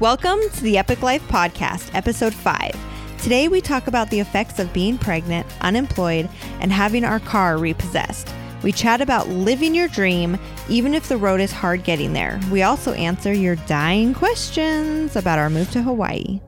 Welcome to the Epik Life Podcast, Episode 5. Today we talk about the effects of being pregnant, unemployed, and having our car repossessed. We chat about living your dream, even if the road is hard getting there. We also answer your dying questions about our move to Hawaii.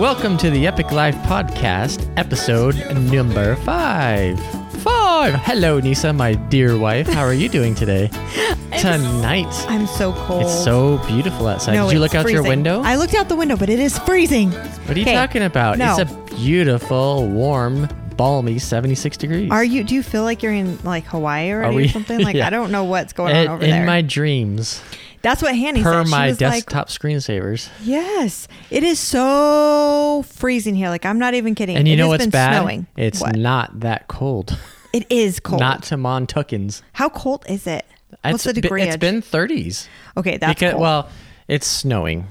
Welcome to the Epik Life Podcast, episode number five. Five. Hello, Nisa, my dear wife. How are you doing today? Tonight. I'm so cold. It's so beautiful outside. No, Did you it's look out your freezing. window? I looked out the window, but it is freezing. what are you talking about? no. It's a beautiful, warm, balmy 76 degrees. Are you? Do you feel like you're in like Hawaii already we- or something? Like Yeah. I don't know what's going in, on over there. in there. my dreams, That's what Hanny per said. She my was like, desktop screensavers. Yes, it is so freezing here. Like I'm not even kidding. And you It know what's bad? Snowing. It's What? not that cold. It is cold. Not to Montuckins. How cold is it? What's the It's be- degree? It's edge? been 30s. okay. That's because cold. well, it's snowing.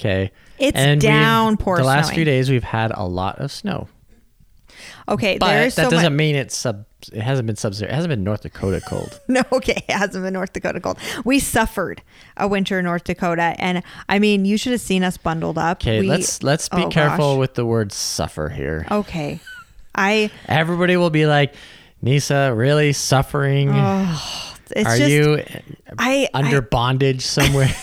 Okay. It's we've- downpour The last snowing. few days we've had a lot of snow, okay. but that so doesn't much. mean it's sub. It hasn't been sub-zero. It hasn't been North Dakota cold. No, okay, it hasn't been North Dakota cold. We suffered a winter in North Dakota, and I mean, you should have seen us bundled up. Okay, We- let's let's be oh, careful gosh. with the word "suffer" here. Okay, I. Everybody will be like, "Nisa, really suffering? Oh, it's Are just you I under I, bondage somewhere?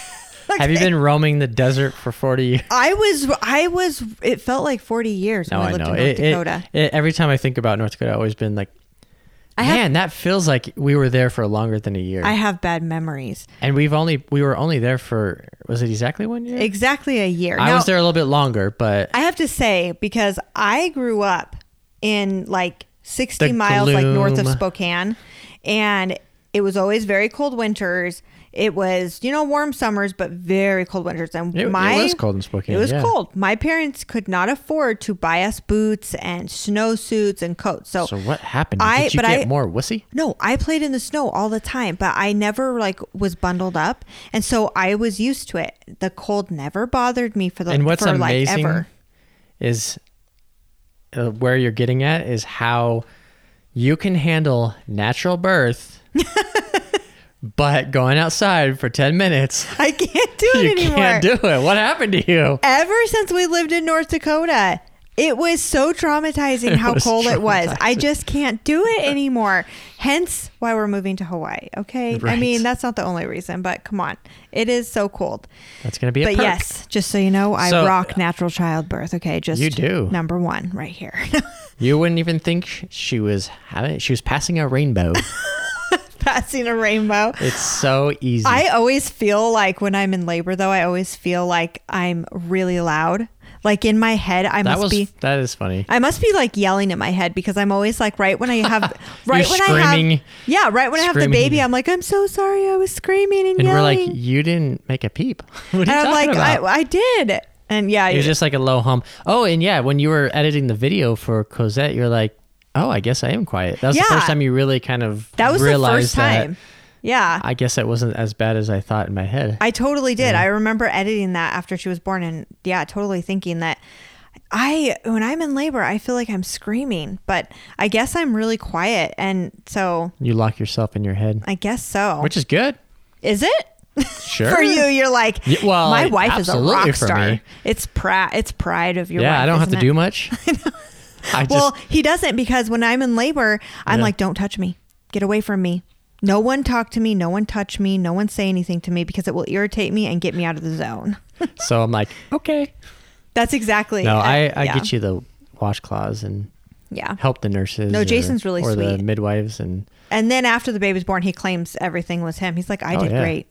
Have you been roaming the desert for forty years?" I was. I was. It felt like 40 years No, when I I lived know. in North It, it- Dakota. it- every time I think about North Dakota, I've always been like, I have- "Man, that feels like we were there for longer than a year." I have bad memories. and we've only we were only there for was it exactly one year? Exactly a year. I Now, was there a little bit longer, but I have to say because I grew up in like 60 The miles like north of. Spokane and it was always very cold winters. It was, you know, warm summers but very cold winters and it, my it was cold in Spokane. It was yeah. cold. My parents could not afford to buy us boots and snowsuits and coats. So, So what happened? I- Did you but get I- more wussy? no, I played in the snow all the time, but I never like was bundled up, and so I was used to it. The cold never bothered me for the And what's for amazing like ever. is uh, where you're getting at is how you can handle natural birth, but going outside for ten minutes, I can't do it anymore. you anymore. can't do it. What happened to you? Ever since we lived in North Dakota, it was so traumatizing how was cold it was. I just can't do it anymore. Hence why we're moving to Hawaii. Okay. I mean, that's not the only reason, but come on. It is so cold. That's gonna be a But perk. yes, just so you know, I So- rock uh, natural childbirth. Okay. Just You do. number one right here. You wouldn't even think she was having. She was passing a rainbow. Passing a rainbow. it's so easy. I always feel like when I'm in labor, though, I always feel like I'm really loud. Like in my head, I that must was be. that is funny. I must be like yelling in my head because I'm always like right when I have right You're when I have yeah right when I have the baby I'm like I'm so sorry I was screaming and, And we're like, you didn't make a peep. What are and you I'm talking like about? I, I did and yeah It was just like a low hum. Oh, and yeah, when you were editing the video for Cosette, you're like, "Oh, I guess I am quiet." That was the first time you really kind of that was the realized first time yeah I guess it wasn't as bad as I thought in my head. I totally did I remember editing that after she was born and yeah totally thinking that I when I'm in labor I feel like I'm screaming but I guess I'm really quiet and so you lock yourself in your head, I guess so which is good. is it Sure. for you you're like Yeah, well, my wife is a rock star it's pride it's pride of your yeah, wife, I don't have to it? do much. I just well he doesn't because when i'm in labor i'm Yeah. like don't touch me get away from me no one talk to me no one touch me no one say anything to me because it will irritate me and get me out of the zone so I'm like, okay. that's exactly No, I I yeah. get you the washcloths and yeah help the nurses. No, or- Jason's really or the midwives, and and then after the baby's born he claims everything was him he's like i Oh, did yeah. great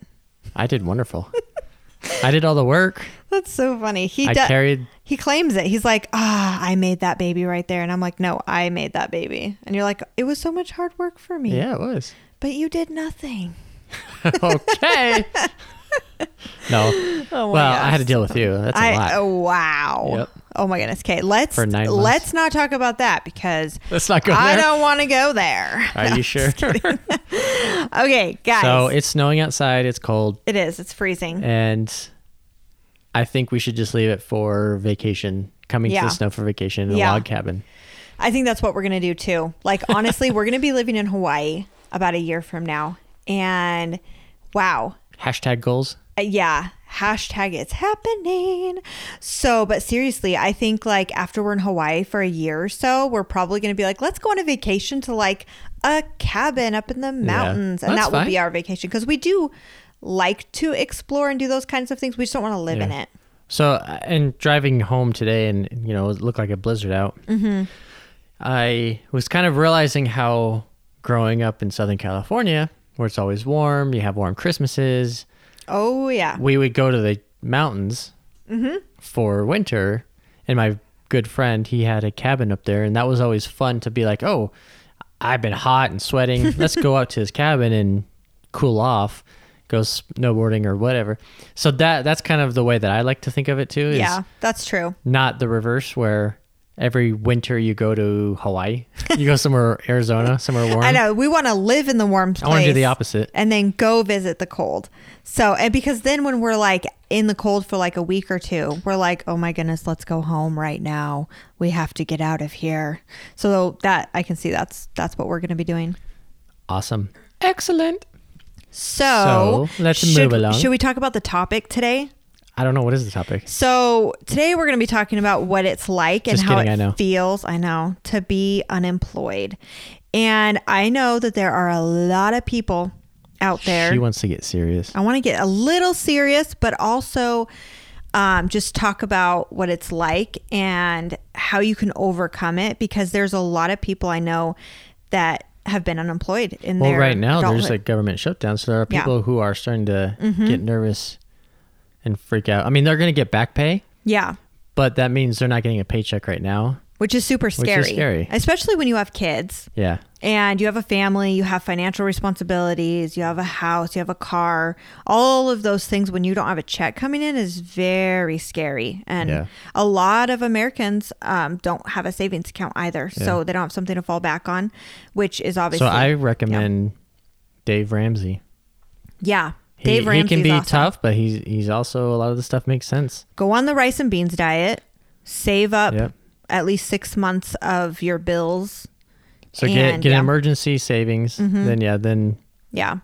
I did wonderful. I did all the work. That's so funny he I does carried. he claims it he's like ah i made that baby right there and i'm like no i made that baby and you're like it was so much hard work for me Yeah, it was. but you did nothing okay. no. Oh my well, I had to deal with you. That's a I, lot. Oh, wow. Yep. Oh my goodness. Okay, let's For nine months. let's not talk about that because Let's not go I there. don't want to go there. Are you sure? Okay, guys. so it's snowing outside. It's cold, it is. It's freezing. and I think we should just leave it for vacation. Coming Yeah. to the snow for vacation in Yeah. a log cabin. I think that's what we're gonna do too. Like honestly, we're gonna be living in Hawaii about a year from now, and wow, Hashtag goals. Uh, yeah hashtag it's happening so but seriously i think like after we're in hawaii for a year or so we're probably going to be like let's go on a vacation to like a cabin up in the mountains and That's that will fine. be our vacation because we do like to explore and do those kinds of things we just don't want to live in it So, uh, and driving home today, and you know, it looked like a blizzard out. Mm-hmm. I was kind of realizing how growing up in Southern California, where it's always warm, you have warm Christmases. oh yeah We would go to the mountains for winter, and my good friend, he had a cabin up there, and that was always fun to be like, oh, I've been hot and sweating. Let's go out to his cabin and cool off, go snowboarding or whatever. So that that's kind of the way that I like to think of it too. Is yeah that's true not the reverse where every winter you go to Hawaii, you go somewhere Arizona, somewhere warm. i know we want to live in the warm place I want to do the opposite. and then go visit the cold. So, and because then when we're like in the cold for like a week or two, we're like, oh my goodness, let's go home right now. We have to get out of here. So that I can see that's that's what we're going to be doing. Awesome. Excellent. So, So, let's should, move along. Should we talk about the topic today? I don't know what is the topic. So today we're going to be talking about what it's like and how kidding, it I know. feels. I know to be unemployed, and I know that there are a lot of people out there She wants to get serious. I want to get a little serious, but also um, just talk about what it's like and how you can overcome it because there's a lot of people I know that have been unemployed in Well, their right now there's adulthood. a government shutdown, so there are Yeah. Mm-hmm. people who are starting to get nervous and freak out. I mean, they're going to get back pay, yeah, but that means they're not getting a paycheck right now. which is super is scary, scary. especially when you have kids Yeah. And you have a family, you have financial responsibilities, you have a house, you have a car. All of those things when you don't have a check coming in is very scary. And Yeah. a lot of Americans um, don't have a savings account either, so they don't have something to fall back on, which is obviously. So I recommend Dave Ramsey. yeah. He, Dave he can be awesome. tough, but he's he's also a lot of the stuff makes sense. Go on the rice and beans diet, save up Yep. at least six months of your bills. So get And, get yeah. Mm-hmm. an emergency savings. Then yeah, then Yeah.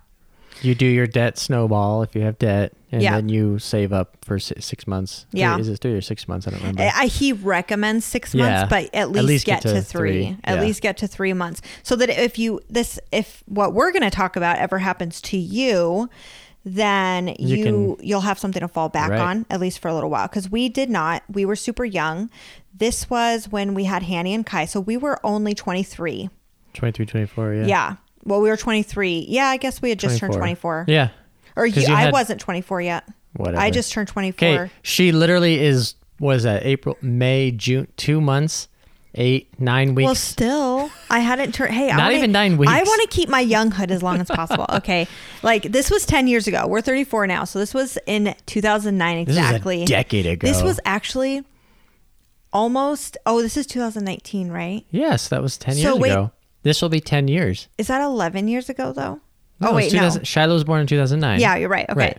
you do your debt snowball if you have debt, and Yeah. then you save up for six months. Yeah. is it three or six months? I don't remember. I, he recommends six Yeah. months, but at least, least get, get to, three. three. At Yeah. least get to three months, so that if you this if what we're going to talk about ever happens to you, then you, You you'll have something to fall back Right. on at least for a little while. Because we did not. We were super young. This was when we had Hanny and Kai, so we were only twenty three. 23, 24, yeah. Yeah. Well, we were twenty three. Yeah, I guess we had just turned twenty four. Yeah. Or you, you I had- wasn't twenty four yet. Whatever. I just turned twenty four. Okay, she literally is. What is that? April, May, June, two months, eight, nine weeks. Well, still, I hadn't turned. Hey, I Not wanna, even nine weeks. I want to keep my younghood as long as possible. Okay, like this was ten years ago. We're thirty four now, so this was in two thousand nine This a exactly. decade ago. This was actually almost. Oh, this is two thousand nineteen, right? yes, that was ten So years wait- ago. This will be ten years. Is that eleven years ago though? No, oh wait, no. Shiloh was born in two thousand nine. Yeah, you're right. Okay, Right.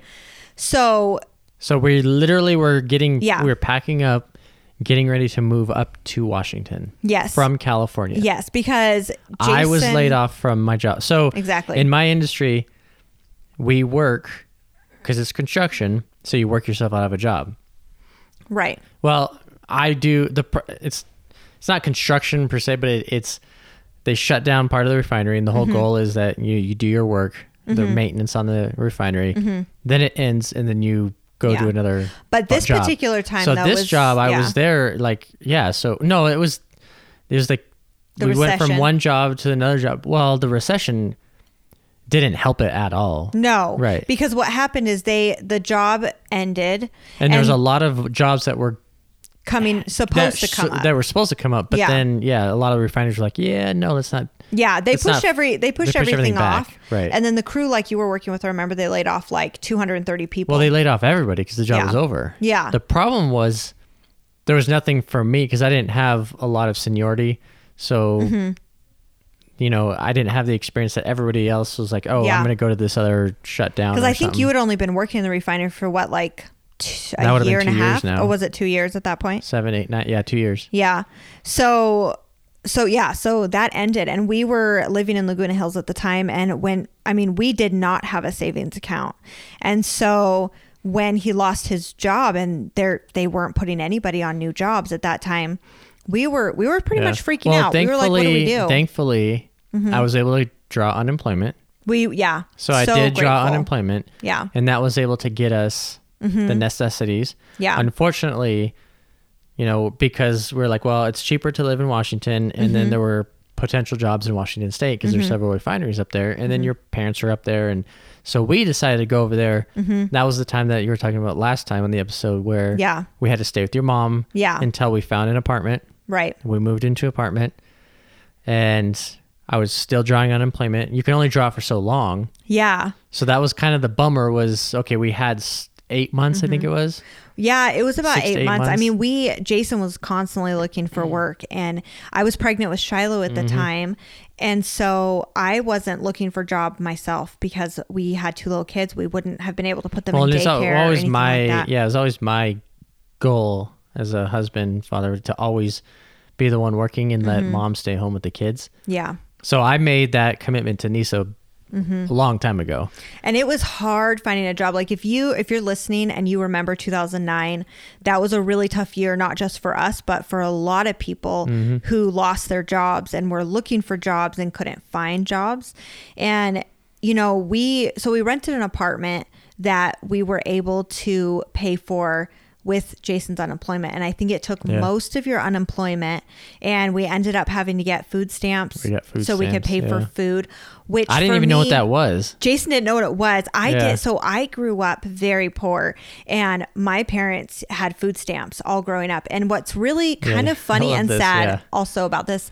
so So we literally were getting. Yeah. We were packing up, getting ready to move up to Washington yes, from California. yes, because I was laid off from my job. So Exactly. in my industry, we work because it's construction. So you work yourself out of a job. Right. Well, I do the. It's it's not construction per se, but it, it's they shut down part of the refinery, and the whole Mm-hmm. goal is that you you do your work, the maintenance on the refinery, then it ends, and then you go Mm-hmm. Yeah. to another. But this job. particular time, so though, this was- job, I yeah. was there like yeah. So no, it was it was like The we went from one job to another job. Well, the recession didn't help it at all. No, Right. Because what happened is they the job ended, And there was a lot of jobs that were coming that, supposed to come up. that were supposed to come up, but Yeah. then yeah, a lot of refiners were like, yeah, no, let's not. yeah, they pushed not- every they pushed, they pushed everything, everything off, Right. And then the crew, like you were working with, I remember they laid off like 230 people. Well, they laid off everybody because the job Yeah. was over. Yeah. The problem was there was nothing for me because I didn't have a lot of seniority, so. Mm-hmm. You know, I didn't have the experience that everybody else was like, oh, Yeah. I'm going to go to this other shutdown. because I think something. you had only been working in the refinery for what like t- a year and a years half, now. or was it two years at that point? seven, eight, nine, yeah, two years. Yeah. So so yeah, so that ended and we were living in Laguna Hills at the time and when I mean, we did not have a savings account. And so when he lost his job and they they weren't putting anybody on new jobs at that time, we were we were pretty Yeah. much freaking well, out. We were like, what do we do? Mm-hmm. Thankfully, I was able to draw unemployment. we yeah. So, I did draw unemployment. Yeah. And that was able to get us the necessities. Mm-hmm. Yeah. Unfortunately, you know, because we're like, well, it's cheaper to live in Washington. And Mm-hmm. then there were potential jobs in Washington State because there's several refineries up there. And Mm-hmm. then your parents are up there. And so we decided to go over there. That was the time that you were talking about last time on the episode where Mm-hmm. Yeah. we had to stay with your mom Yeah. until we found an apartment. Right. We moved into apartment and I was still drawing unemployment. You can only draw for so long. Yeah. So that was kind of the bummer was okay, we had eight months, I think Mm-hmm. it was. Yeah, it was about Six to eight, eight months. I mean, we Jason was constantly looking for work, and I was pregnant with Shiloh at the Mm-hmm. time, and so I wasn't looking for a job myself because we had two little kids. We wouldn't have been able to put them Well, in and it's al- daycare. or always anything my like that. yeah, it was always my goal as a husband, father to always be the one working and Mm-hmm. let mom stay home with the kids. yeah. So I made that commitment to Nisa Mm-hmm. a long time ago. and it was hard finding a job like if you if you're listening and you remember 2009 that was a really tough year not just for us but for a lot of people who lost their jobs and were looking for jobs and couldn't find jobs and you know we so we rented an apartment that we were able to pay for with Jason's unemployment and I think it took Yeah. most of your unemployment and we ended up having to get food stamps We food so we could stamps, pay for food which I didn't even know what that was. Jason didn't know what it was. I Yeah. did. So I grew up very poor, and my parents had food stamps all growing up. And what's really kind Yeah, of funny and this, sad yeah. also about this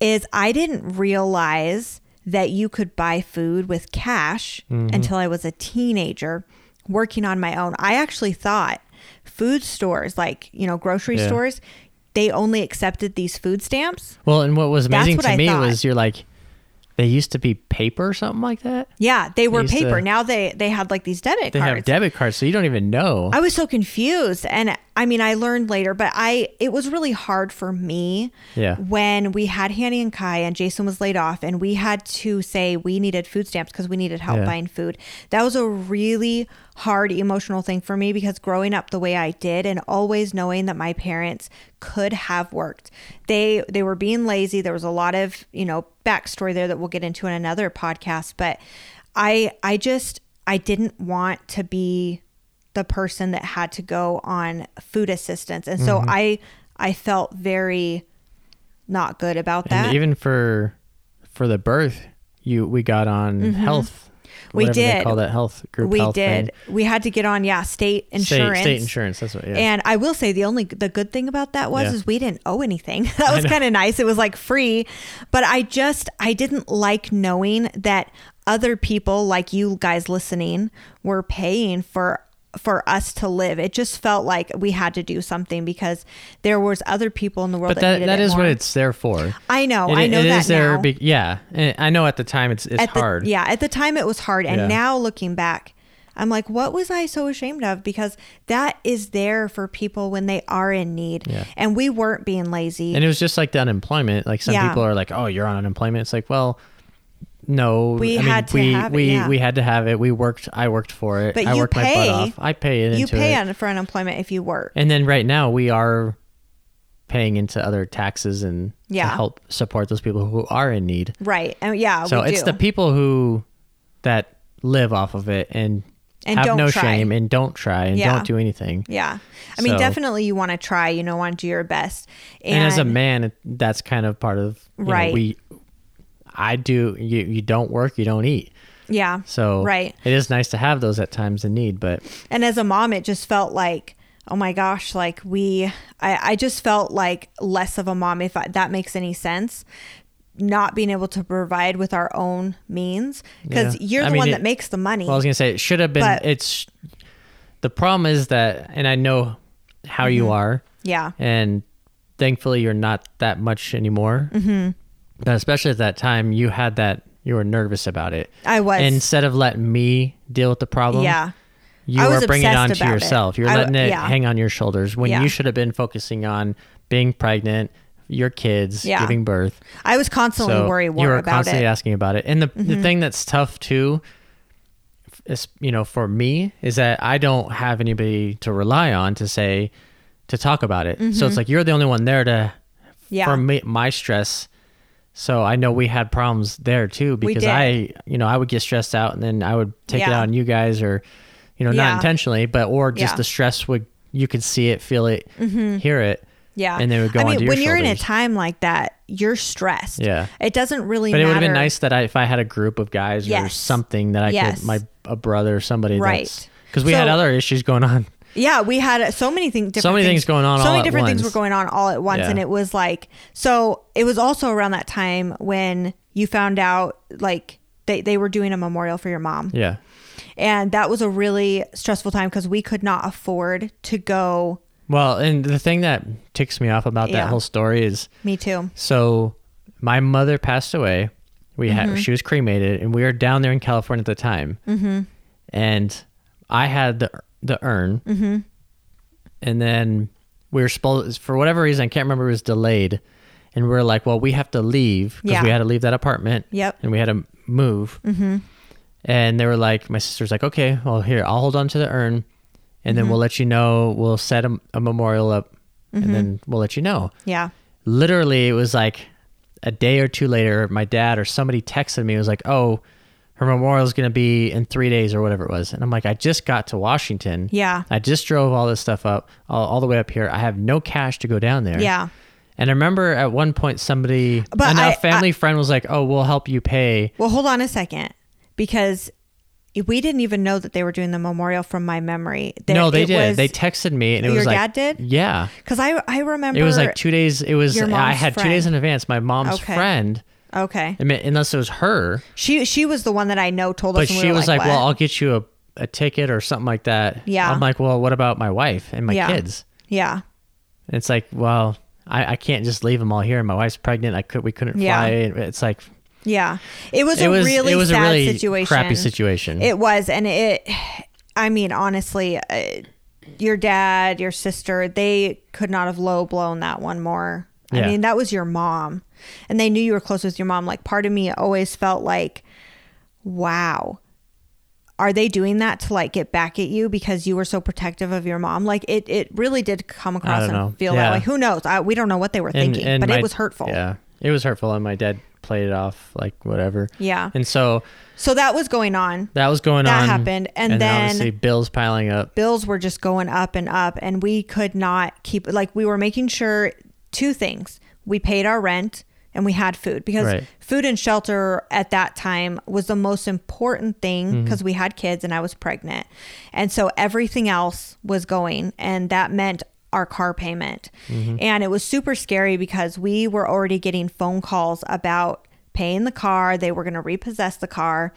is I didn't realize that you could buy food with cash Mm-hmm. until I was a teenager working on my own. I actually thought food stores, like, you know, grocery stores, they only accepted these food stamps. Well, and what was amazing what to I me thought. was you're like they used to be paper or something like that. Yeah, they were to- paper. now they they had like these debit cards. They cards. have debit cards, so you don't even know. I was so confused. And I mean, I learned later, but I, it was really hard for me Yeah. when we had Hanny and Kai and Jason was laid off and we had to say we needed food stamps because we needed help Yeah. buying food. That was a really hard emotional thing for me because growing up the way I did and always knowing that my parents could have worked. They, they were being lazy. There was a lot of, you know, backstory there that we'll get into in another podcast, but I, I just, I didn't want to be the person that had to go on food assistance and Mm-hmm. so i i felt very not good about that and even for for the birth, you we got on health. Mm-hmm. We whatever They did. call that health group. we health did thing. we had to get on yeah state State, insurance state insurance. That's what. Yeah. And I will say the only the good thing about that was Yeah. is we didn't owe anything. That was kind of nice. It was like free, but I just I didn't like knowing that other people like you guys listening were paying for for us to live. It just felt like we had to do something because there was other people in the world but that, that that it is what it's there for. I know. It- I know it that is there now. be- yeah, I know at the time it's it's at the, hard. Yeah, at the time it was hard, and Yeah. now looking back, I'm like, what was I so ashamed of? Because that is there for people when they are in need, Yeah. and we weren't being lazy. And it was just like the unemployment. Like some Yeah. people are like, "Oh, you're on unemployment." It's like, well, no. We I mean, had to we have it, we yeah. we had to have it. We worked. I worked for it. But I you worked my butt off. I pay it you pay it. for unemployment if you work. And then right now we are paying into other taxes and Yeah. to help support those people who are in need. Right. And yeah, So it's do. the people who that live off of it and, And have no try. shame and don't try and Yeah. don't do anything. yeah. I mean, So- definitely you want to try, you know, want to do your best. And, And, as a man, that's kind of part of you know, Right. we. I do. You you don't work, you don't eat. yeah. So Right. it is nice to have those at times in need, but And as a mom, it just felt like, oh my gosh, like we, I, I just felt like less of a mom, if I, that makes any sense. Not being able to provide with our own means because Yeah. you're I the mean, one it- that makes the money. well, I was gonna say it should have been. But- it's the problem is that, and I know how you Mm-hmm. are, yeah. and thankfully you're not that much anymore. Mm-hmm. But especially at that time, you had that. You were nervous about it. I was. Instead of letting me deal with the problem, yeah. you I are bringing it on to about it. yourself. You're I- letting it yeah. hang on your shoulders when Yeah. you should have been focusing on being pregnant, your kids Yeah. giving birth. I was constantly so worried you were constantly it. Mm-hmm. asking about it. And the the thing that's tough too, is you know, for me, is that I don't have anybody to rely on to say to talk about it. So it's like you're the only one there to Mm-hmm. yeah. for me my stress. So I know we had problems there too because. I, you know, I would get stressed out and then I would take it out on you guys or, you know, Yeah. not intentionally, but or just Yeah. the stress would you could see it, feel it, mm-hmm. hear it. yeah. and then it would go I mean, when you're in a time like that, you're stressed. Yeah. It doesn't really But it would have been nice that I, if I had a group of guys or something that I Yes. could, my a brother or somebody, Right. Because we had other issues going on. Yeah, we had so many things. So many things going on So all many at different things were going on all at once, Yeah. and it was like so. It was also around that time when you found out like they they were doing a memorial for your mom, Yeah. and that was a really stressful time because we could not afford to go. Well, and the thing that ticks me off about Yeah. that whole story is Me too. so my mother passed away. We Mm-hmm. had she was cremated, and we were down there in California at the time. Mm-hmm. And I had the the urn, mm-hmm. and then we were supposed for whatever reason I can't remember it was delayed, and we were like, well, we have to leave because Yeah. we had to leave that apartment. Yep. and we had to move. Mm-hmm. And they were like, my sister's like, okay, well, here I'll hold on to the urn, and then we'll let you know. We'll set a, a memorial up, and then we'll let you know Yeah. literally it was like a day or two later my dad or somebody texted me it was like oh her memorial is going to be in three days or whatever it was and i'm like i just got to washington Yeah. i just drove all this stuff up all, all the way up here i have no cash to go down there Yeah. and i remember at one point somebody But and I- a family friend was like oh we'll help you pay Well, hold on a second because we didn't even know that they were doing the memorial from my memory. No they did was- they texted me and it was like dad did? yeah Because I I remember it was like two days it was Your i had two days in advance my mom's Okay. friend Okay. I mean, unless it was her She she was the one that I know told but us. we she were was like, "What?" well i'll get you a, a ticket or something like that Yeah. i'm like well what about my wife and my Yeah. kids yeah, And it's like well I, I can't just leave them all here my wife's pregnant i could we couldn't Yeah. fly it's like yeah. It was it a was really it was sad a really situation. crappy situation It was, and it. I mean, honestly, uh, your dad, your sister, they could not have low blown that one more. I mean, that was your mom, and they knew you were close with your mom. Like, part of me always felt like, wow. Are they doing that to like get back at you because you were so protective of your mom? Like it, it really did come across and know. feel Yeah. that way. Who knows? I, we don't know what they were thinking, but my- it was hurtful. yeah it was hurtful and my dad played it off like whatever Yeah. and so So that was going on. that was going That on That happened, and then, then- obviously bills piling up bills were just going up and up and we could not keep like we were making sure two things we paid our rent and we had food because Right. food and shelter at that time was the most important thing Mm-hmm. because we had kids and I was pregnant and so everything else was going and that meant our car payment Mm-hmm. and it was super scary because we were already getting phone calls about paying the car they were going to repossess the car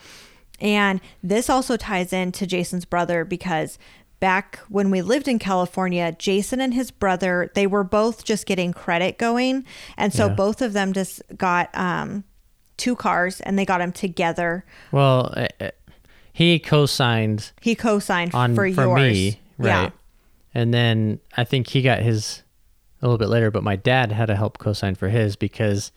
and this also ties into Jason's brother because back when we lived in California, Jason and his brother, they were both just getting credit going. And so Yeah. both of them just got um, two cars and they got them together. well eh, eh, he co-signed He co signed on for, for, yours. me, right? Yeah. And then I think he got his a little bit later, but my dad had to help co-sign for his because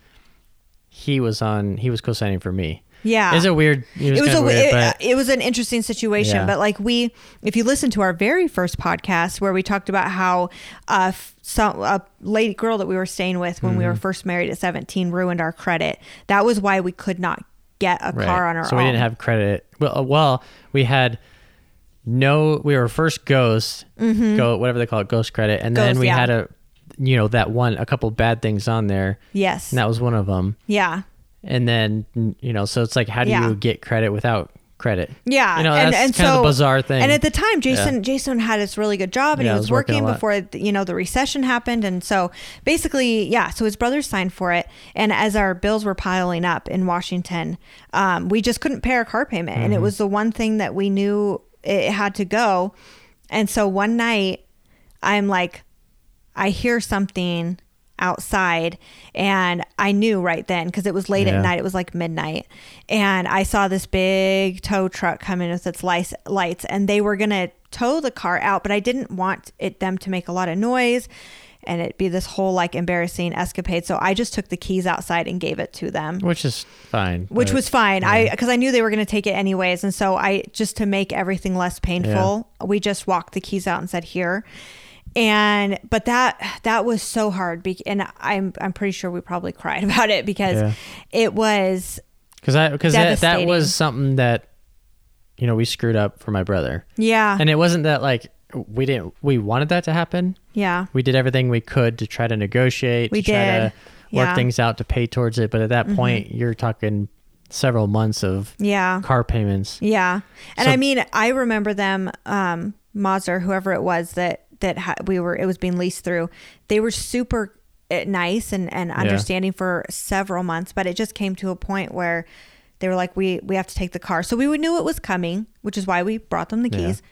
he was on he was co-signing for me. Yeah. It's a weird. It was, it was a weird, it, it was an interesting situation Yeah. but like we if you listen to our very first podcast where we talked about how uh f- some a lady girl that we were staying with when we Mm-hmm. were first married at 17 ruined our credit that was why we could not get a right. car on our so own So we didn't have credit. Well, uh, well, we had no. We were first Ghost, go whatever they call it, Ghost credit, and then Mm-hmm. We yeah. had a, you know, that one a couple bad things on there, yes and that was one of them. yeah And then you know, so it's like, how do Yeah. you get credit without credit? Yeah, you know, and, that's and kind so, of a bizarre thing. And at the time, Jason Yeah. Jason had this really good job, and Yeah, he was, was working working, before you know the recession happened, and so basically, yeah. So his brother signed for it, and as our bills were piling up in Washington, um, we just couldn't pay our car payment, and Mm-hmm. it was the one thing that we knew it had to go. And so one night, I'm like, I hear something outside and I knew right then because it was late Yeah. at night it was like midnight and I saw this big tow truck come in with its lights lights and they were going to tow the car out but I didn't want it them to make a lot of noise and it'd be this whole like embarrassing escapade. So I just took the keys outside and gave it to them. which is fine. Which was fine. I because I knew they were going to take it anyways, and so I just to make everything less painful, we just walked the keys out and said here. And but that that was so hard, be, and I'm I'm pretty sure we probably cried about it because Yeah. it was because I because that, that was something that you know we screwed up for my brother, yeah and it wasn't that like we didn't we wanted that to happen. yeah We did everything we could to try to negotiate, We to try did. to work Yeah. Mm-hmm. things out to pay towards it. But at that point, you're talking several months of yeah car payments. Yeah, and So- I mean, I remember them, um, Mazda, whoever it was that that ha- we were, it was being leased through. They were super uh, nice and and understanding for several months, but it just came to a point where they were like, we we have to take the car. So we knew it was coming, which is why we brought them the Yeah. keys.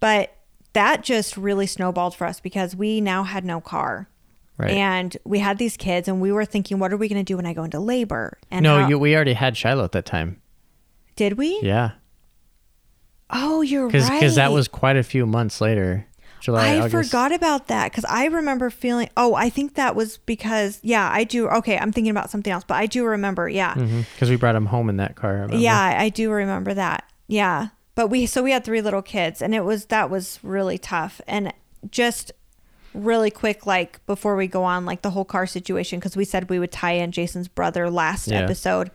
But that just really snowballed for us because we now had no car. Right. And we had these kids, and we were thinking, what are we going to do when I go into labor? And no, how- you, we already had Shiloh at that time. did we? Yeah, Oh, you're because right. that was quite a few months later. July. I August. forgot about that because I remember feeling. Oh, I think that was because yeah, I do. Okay, I'm thinking about something else, but I do remember. Yeah, because Mm-hmm. we brought him home in that car. I yeah, I do remember that. Yeah, but we so we had three little kids, and it was that was really tough. And just really quick, like before we go on, like the whole car situation, because we said we would tie in Jason's brother last Yeah. episode,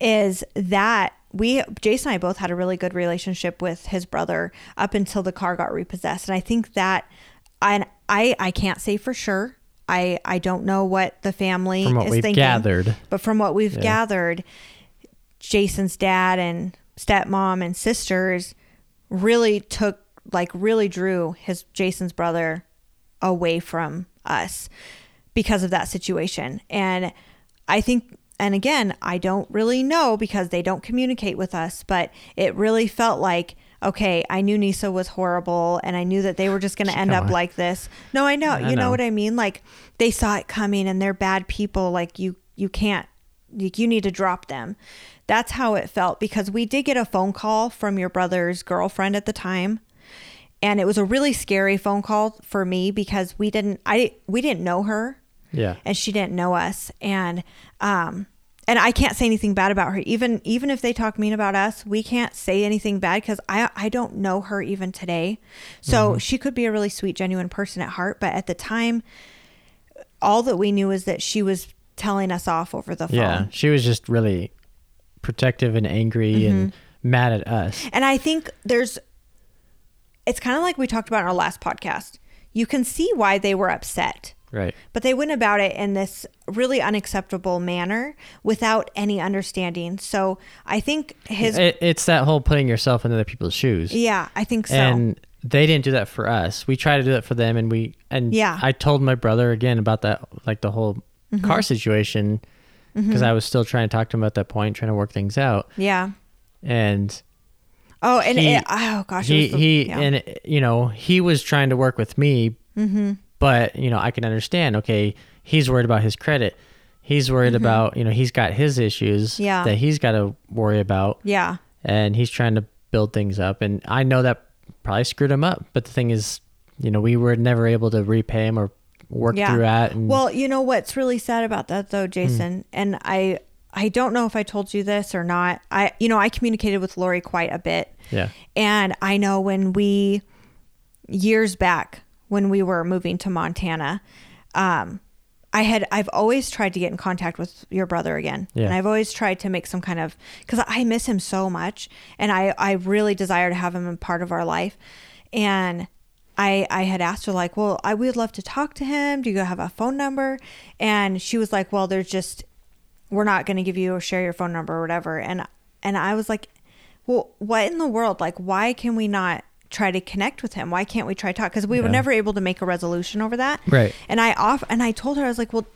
is that we Jason and I both had a really good relationship with his brother up until the car got repossessed, and I think that, and I I can't say for sure. I I don't know what the family From what is we've thinking, gathered. but from what we've Yeah. gathered, Jason's dad and stepmom and sisters really took like really drew his Jason's brother away from us because of that situation. And I think and again, I don't really know because they don't communicate with us, but it really felt like okay, I knew Nisa was horrible and I knew that they were just going to end up on. like this. No, I know. I you know. know. what I mean? Like they saw it coming and they're bad people like you you can't you, you need to drop them. That's how it felt because we did get a phone call from your brother's girlfriend at the time. And it was a really scary phone call for me because we didn't I we didn't know her Yeah. and she didn't know us and um and I can't say anything bad about her even even if they talk mean about us we can't say anything bad cuz I I don't know her even today so Mm-hmm. she could be a really sweet genuine person at heart but at the time all that we knew is that she was telling us off over the phone Yeah. She was just really protective and angry and Mm-hmm. mad at us. And I think there's, it's kind of like we talked about in our last podcast. You can see why they were upset, Right. but they went about it in this really unacceptable manner without any understanding. So I think his, It, it's that whole putting yourself in other people's shoes. yeah, I think so. And they didn't do that for us. We tried to do that for them, and we and Yeah. Mm-hmm. I told my brother again about that, like the whole car situation, because I was still trying to talk to him at that point, trying to work things out. yeah. And Oh, and He- it, oh gosh, it he was the- he yeah. and you know he was trying to work with me, Mm-hmm. But you know I can understand. Okay, he's worried about his credit. He's worried about you know he's got his issues Mm-hmm. Yeah. that he's got to worry about, yeah, and he's trying to build things up. And I know that probably screwed him up. But the thing is, you know, we were never able to repay him or work yeah. through that. And Well, you know what's really sad about that Hmm. though, Jason, and I I don't know if I told you this or not. I you know I communicated with Lori quite a bit. yeah, And I know when we, years back, when we were moving to Montana, um, I had, I've always tried to get in contact with your brother again. Yeah. And I've always tried to make some kind of, because I miss him so much. And I, I really desire to have him a part of our life. And I, I had asked her, like, well, I would love to talk to him. Do you have a phone number? And she was like, well, there's just, we're not going to give you or share your phone number or whatever. And, and I was like, well, what in the world? Like, why can we not try to connect with him? Why can't we try talk? Because we were never able to make a resolution over that. Right. And I off and I told her I was like, well,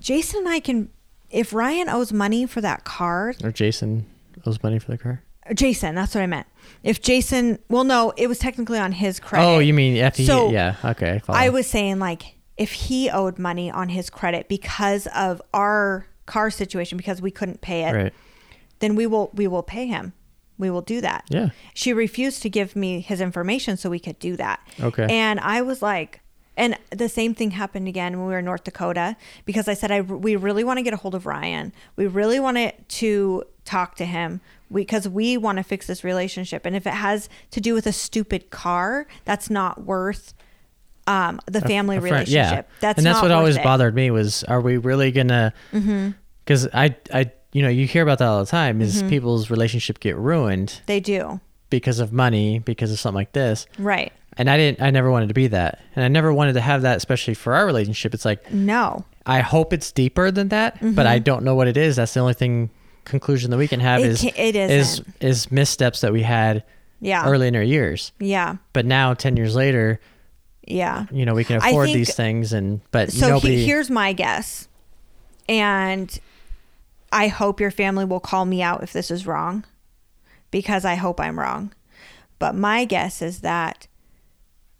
Jason and I can. If Ryan owes money for that car, or Jason owes money for the car. Jason, that's what I meant. If Jason, well, no, it was technically on his credit. Oh, you mean after So, he, yeah, okay. follow. I was saying like if he owed money on his credit because of our car situation because we couldn't pay it, right. then we will we will pay him. We will do that. Yeah. She refused to give me his information so we could do that. Okay. And I was like, And the same thing happened again when we were in North Dakota because I said I we really want to get a hold of Ryan. We really wanted to talk to him because we, want to fix this relationship. And if it has to do with a stupid car, that's not worth um, the family A friend- relationship. That's and that's what always it. bothered me was are we really gonna Mm-hmm. because i i you know you hear about that all the time is Mm-hmm. people's relationship get ruined They do because of money because of something like this right. and i didn't i never wanted to be that and i never wanted to have that especially for our relationship it's like No, i hope it's deeper than that but i don't know what it is that's the only thing conclusion that we can have Mm-hmm. It is ca- it is isn't. missteps that we had yeah, early in our years yeah, but now 10 years later yeah. you know we can afford think- these things and but So nobody he, here's my guess, and I hope your family will call me out if this is wrong, because I hope I'm wrong. But my guess is that,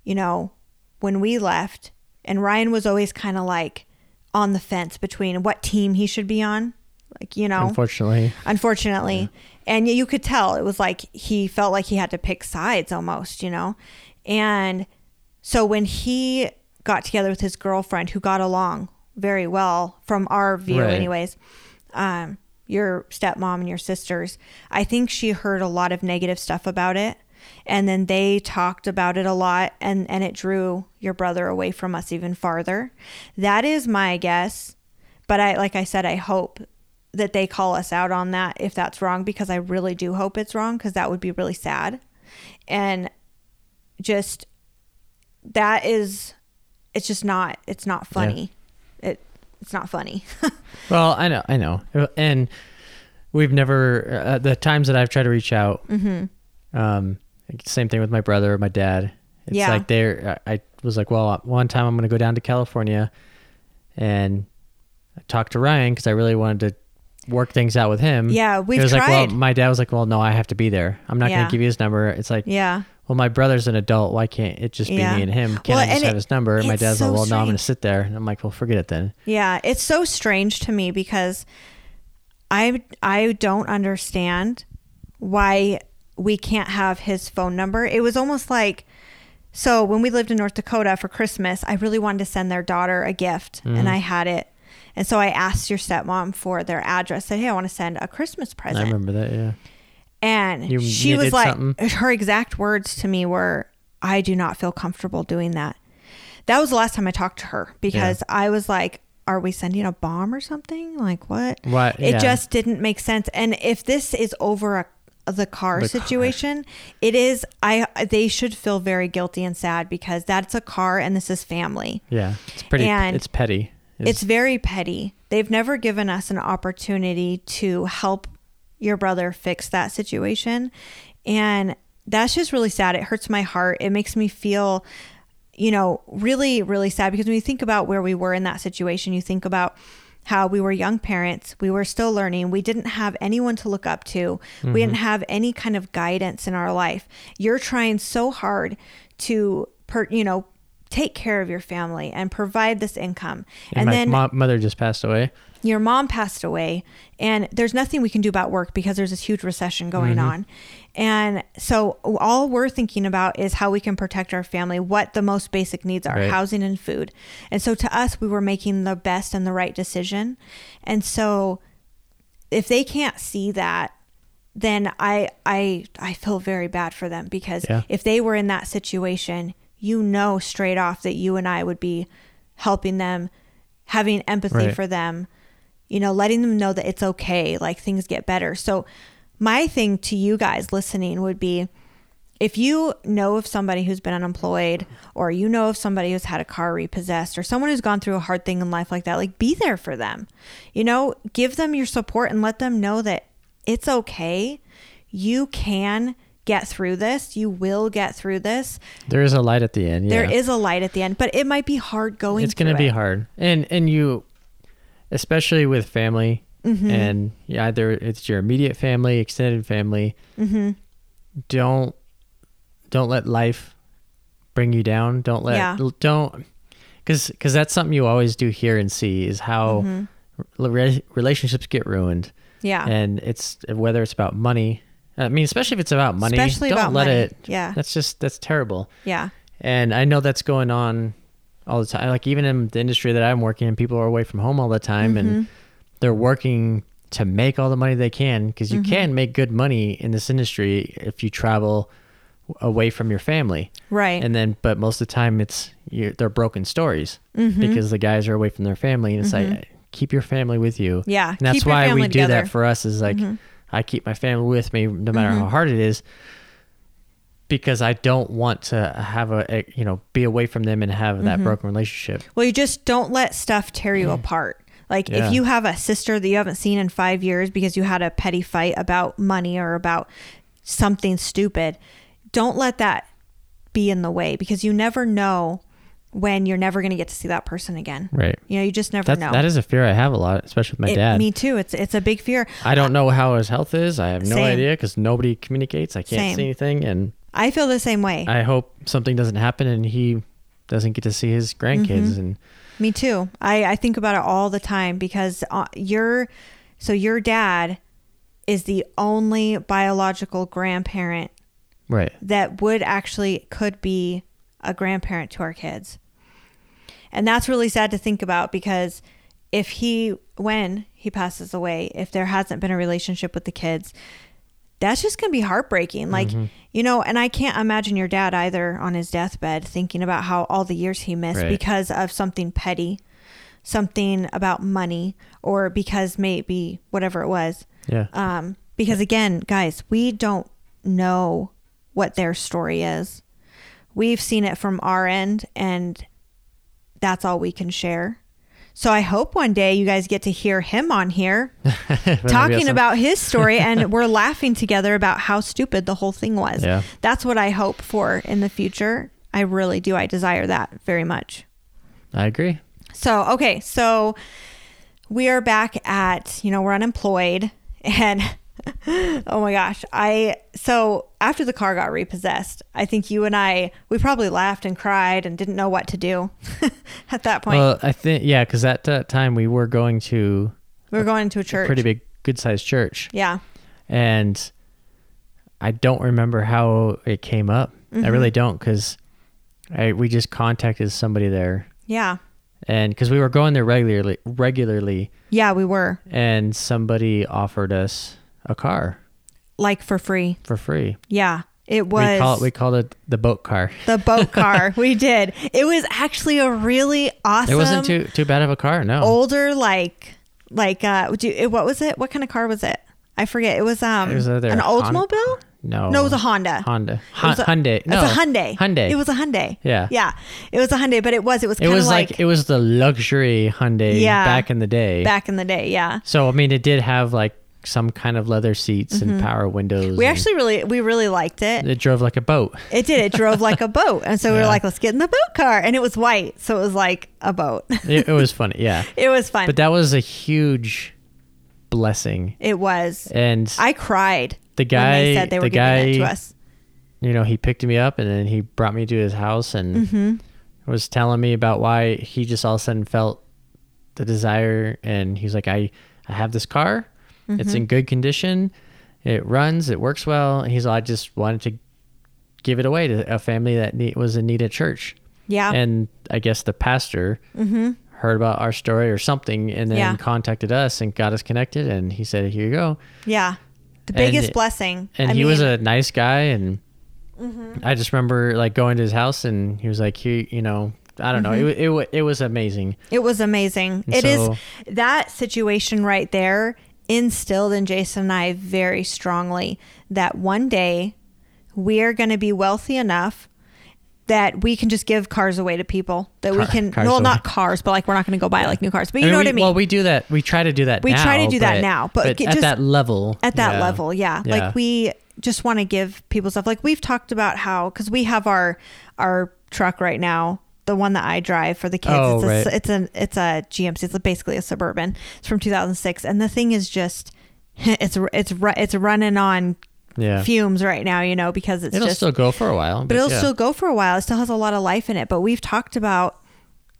you know, when we left, and Ryan was always kind of like on the fence between what team he should be on, like you know, unfortunately unfortunately. And you could tell it was like he felt like he had to pick sides almost, you know? And so when he got together with his girlfriend who got along very well from our view Right. anyways, um, your stepmom and your sisters, I think she heard a lot of negative stuff about it. And then they talked about it a lot and, and it drew your brother away from us even farther. That is my guess. But I like I said, I hope that they call us out on that if that's wrong because I really do hope it's wrong because that would be really sad. And just that is it's just not it's not funny. It it's not funny. Well, I know, I know, and we've never uh, the times that I've tried to reach out. Mm-hmm. Um, same thing with my brother, my dad. It's Yeah. like they're. I I was like, well, one time I'm going to go down to California, and I talked to Ryan because I really wanted to work things out with him. Yeah, we've It was like, well, my dad was like, well, no, I have to be there. I'm not going to give you his number. It's like, yeah. Well, my brother's an adult. Why can't it just be Yeah. me and him? Can't Well, I just have it- his number? And my dad's so like, well, no, I'm going to sit there. And I'm like, well, forget it then. Yeah, it's so strange to me because I I don't understand why we can't have his phone number. It was almost like so when we lived in North Dakota for Christmas, I really wanted to send their daughter a gift Mm-hmm. and I had it. And so I asked your stepmom for their address. Said, "Hey, I want to send a Christmas present." I remember that. Yeah. And You she was like, something? her exact words to me were, I do not feel comfortable doing that. That was the last time I talked to her because I was like, are we sending a bomb or something? Like, what? What? It Yeah. just didn't make sense. And if this is over a the car The car. situation, it is I they should feel very guilty and sad because that's a car and this is family. Yeah, it's pretty. And it's petty. It's very petty. They've never given us an opportunity to help your brother fix that situation. And that's just really sad. It hurts my heart. It makes me feel, you know, really, really sad because when you think about where we were in that situation, you think about how we were young parents, we were still learning, we didn't have anyone to look up to, we didn't mm-hmm. have any kind of guidance in our life. You're trying so hard to, per, you know, take care of your family and provide this income. and, And, my then mo- mother just passed away. your mom passed away and there's nothing we can do about work because there's this huge recession going Mm-hmm. on and so all we're thinking about is how we can protect our family what the most basic needs are Right. housing and food and so to us we were making the best and the right decision and so if they can't see that then i i i feel very bad for them because Yeah. if they were in that situation you know straight off that you and i would be helping them having empathy Right. for them you know letting them know that it's okay like things get better. So my thing to you guys listening would be if you know of somebody who's been unemployed or you know of somebody who's had a car repossessed or someone who's gone through a hard thing in life like that like be there for them. You know give them your support and let them know that it's okay. You can get through this you will get through this There is a light at the end. Yeah. there is a light at the end but it might be hard going It's going to be it. hard, and and you, especially with family, Mm-hmm. and yeah, either it's your immediate family, extended family. Mm-hmm. Don't don't let life bring you down. Don't let Yeah. don't because because that's something you always do hear and see is how Mm-hmm. re- relationships get ruined. yeah and it's whether it's about money. I mean, especially if it's about money, Especially don't about let money. it. Yeah. that's just that's terrible. yeah And I know that's going on all the time. Like even in the industry that I'm working in, people are away from home all the time Mm-hmm. and they're working to make all the money they can because you Mm-hmm. can make good money in this industry if you travel away from your family. Right. And then, but most of the time, it's you're, they're broken stories Mm-hmm. because the guys are away from their family, and it's like keep your family with you. Yeah, and that's why we do together. Mm-hmm. that for us. Is like I keep my family with me no matter how hard it is, because I don't want to have a, a you know be away from them and have that Mm-hmm. broken relationship. Well, you just don't let stuff tear you apart. Like Yeah. if you have a sister that you haven't seen in five years because you had a petty fight about money or about something stupid, don't let that be in the way because you never know when you're never going to get to see that person again. Right. You know, you just never That's, know. that is a fear I have a lot, especially with my It- dad. Me too. It's it's a big fear. I don't know how his health is. I have no Same. idea because nobody communicates. I can't Same. see anything, and I feel the same way. I hope something doesn't happen and he doesn't get to see his grandkids. Mm-hmm. And Me too. I, I think about it all the time because uh, your so your dad is the only biological grandparent right, that would actually could be a grandparent to our kids. And that's really sad to think about because if he when he passes away, if there hasn't been a relationship with the kids, that's just going to be heartbreaking. Like, you know, and I can't imagine your dad either on his deathbed thinking about how all the years he missed Right. because of something petty, something about money, or because maybe whatever it was. yeah, Um, because again, guys, we don't know what their story is. We've seen it from our end, and that's all we can share. So I hope one day you guys get to hear him on here talking awesome. about his story, and we're laughing together about how stupid the whole thing was. Yeah. That's what I hope for in the future. I really do. I desire that very much. I agree. So, okay, so we are back at, you know, we're unemployed and oh my gosh, I so after the car got repossessed, I think you and I we probably laughed and cried and didn't know what to do at that point. Well, I think yeah, because at that time we were going to we were going to a church. a pretty big, good sized church, Yeah. and I don't remember how it came up. Mm-hmm. I really don't because I we just contacted somebody there, Yeah. and because we were going there regularly, regularly, Yeah, we were and somebody offered us a car like for free. for free. Yeah. It was we call it we called it the boat car. the boat car. we did. It was actually a really awesome It wasn't too too bad of a car. No, older like like uh it, what was it what kind of car was it i forget it was um It was an Hon- oldsmobile no, no it was a honda Honda, It was a- Hyundai. No, it's a hyundai Hyundai. it was a hyundai Yeah. yeah it was a hyundai but it was it was It was like, like, it was the luxury Hyundai Yeah. back in the day. back in the day yeah So I mean, it did have like some kind of leather seats and power windows. Mm-hmm. we actually really we really liked it it drove like a boat. it did it drove like a boat and so we were like let's get in the boat car and it was white so it was like a boat It, it was funny, yeah. it was fun But that was a huge blessing. it was And i cried the guy, they said they were the giving guy, it to us you know, he picked me up and then he brought me to his house and Mm-hmm. was telling me about why he just all of a sudden felt the desire. And he's like, I, I have this car. Mm-hmm. It's in good condition. It runs. It works well. And he's I just wanted to give it away to a family that need, was in need of church. yeah And I guess the pastor heard about our story or something and then Mm-hmm. Yeah. contacted us and got us connected. And he said, Here you go. yeah the biggest it- blessing And I he was a nice guy. And Mm-hmm. I just remember like going to his house and he was like, he, you know, I don't know. It, it, it was amazing. It was amazing. And It is so- that situation right there instilled in Jason and I very strongly that one day we are going to be wealthy enough that we can just give cars away to people that we can well away. not cars but like we're not going to go buy like new cars but you I mean, know we, what I mean Well, we do that. We try to do that. We now, try to do that now, but but it at just- that level, at that yeah. level yeah. Yeah. like we just want to give people stuff like we've talked about how because we have our our truck right now the one that i drive for the kids Oh, it's, a, right. it's an it's a gmc it's basically a suburban it's from 2006 and the thing is just it's it's it's running on Yeah, fumes right now you know because it's it'll just still go for a while, but it'll yeah. still go for a while. It still has a lot of life in it. But we've talked about,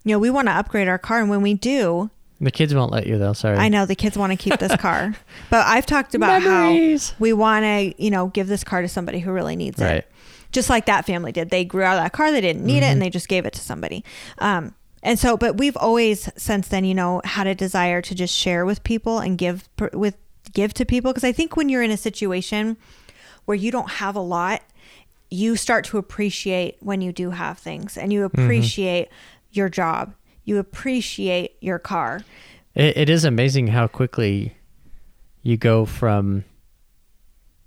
you know, we want to upgrade our car, and when we do, The kids won't let you though. Sorry. I know the kids want to keep this car, but I've talked about Memories. how we want to, you know, give this car to somebody who really needs Right. it. Just like that family did. They grew out of that car, they didn't need it, Mm-hmm. and they just gave it to somebody. Um, And so, but we've always since then, you know, had a desire to just share with people and give per- with give to people because I think when you're in a situation where you don't have a lot, you start to appreciate when you do have things and you appreciate your job. You appreciate your car. It, it is amazing how quickly you go from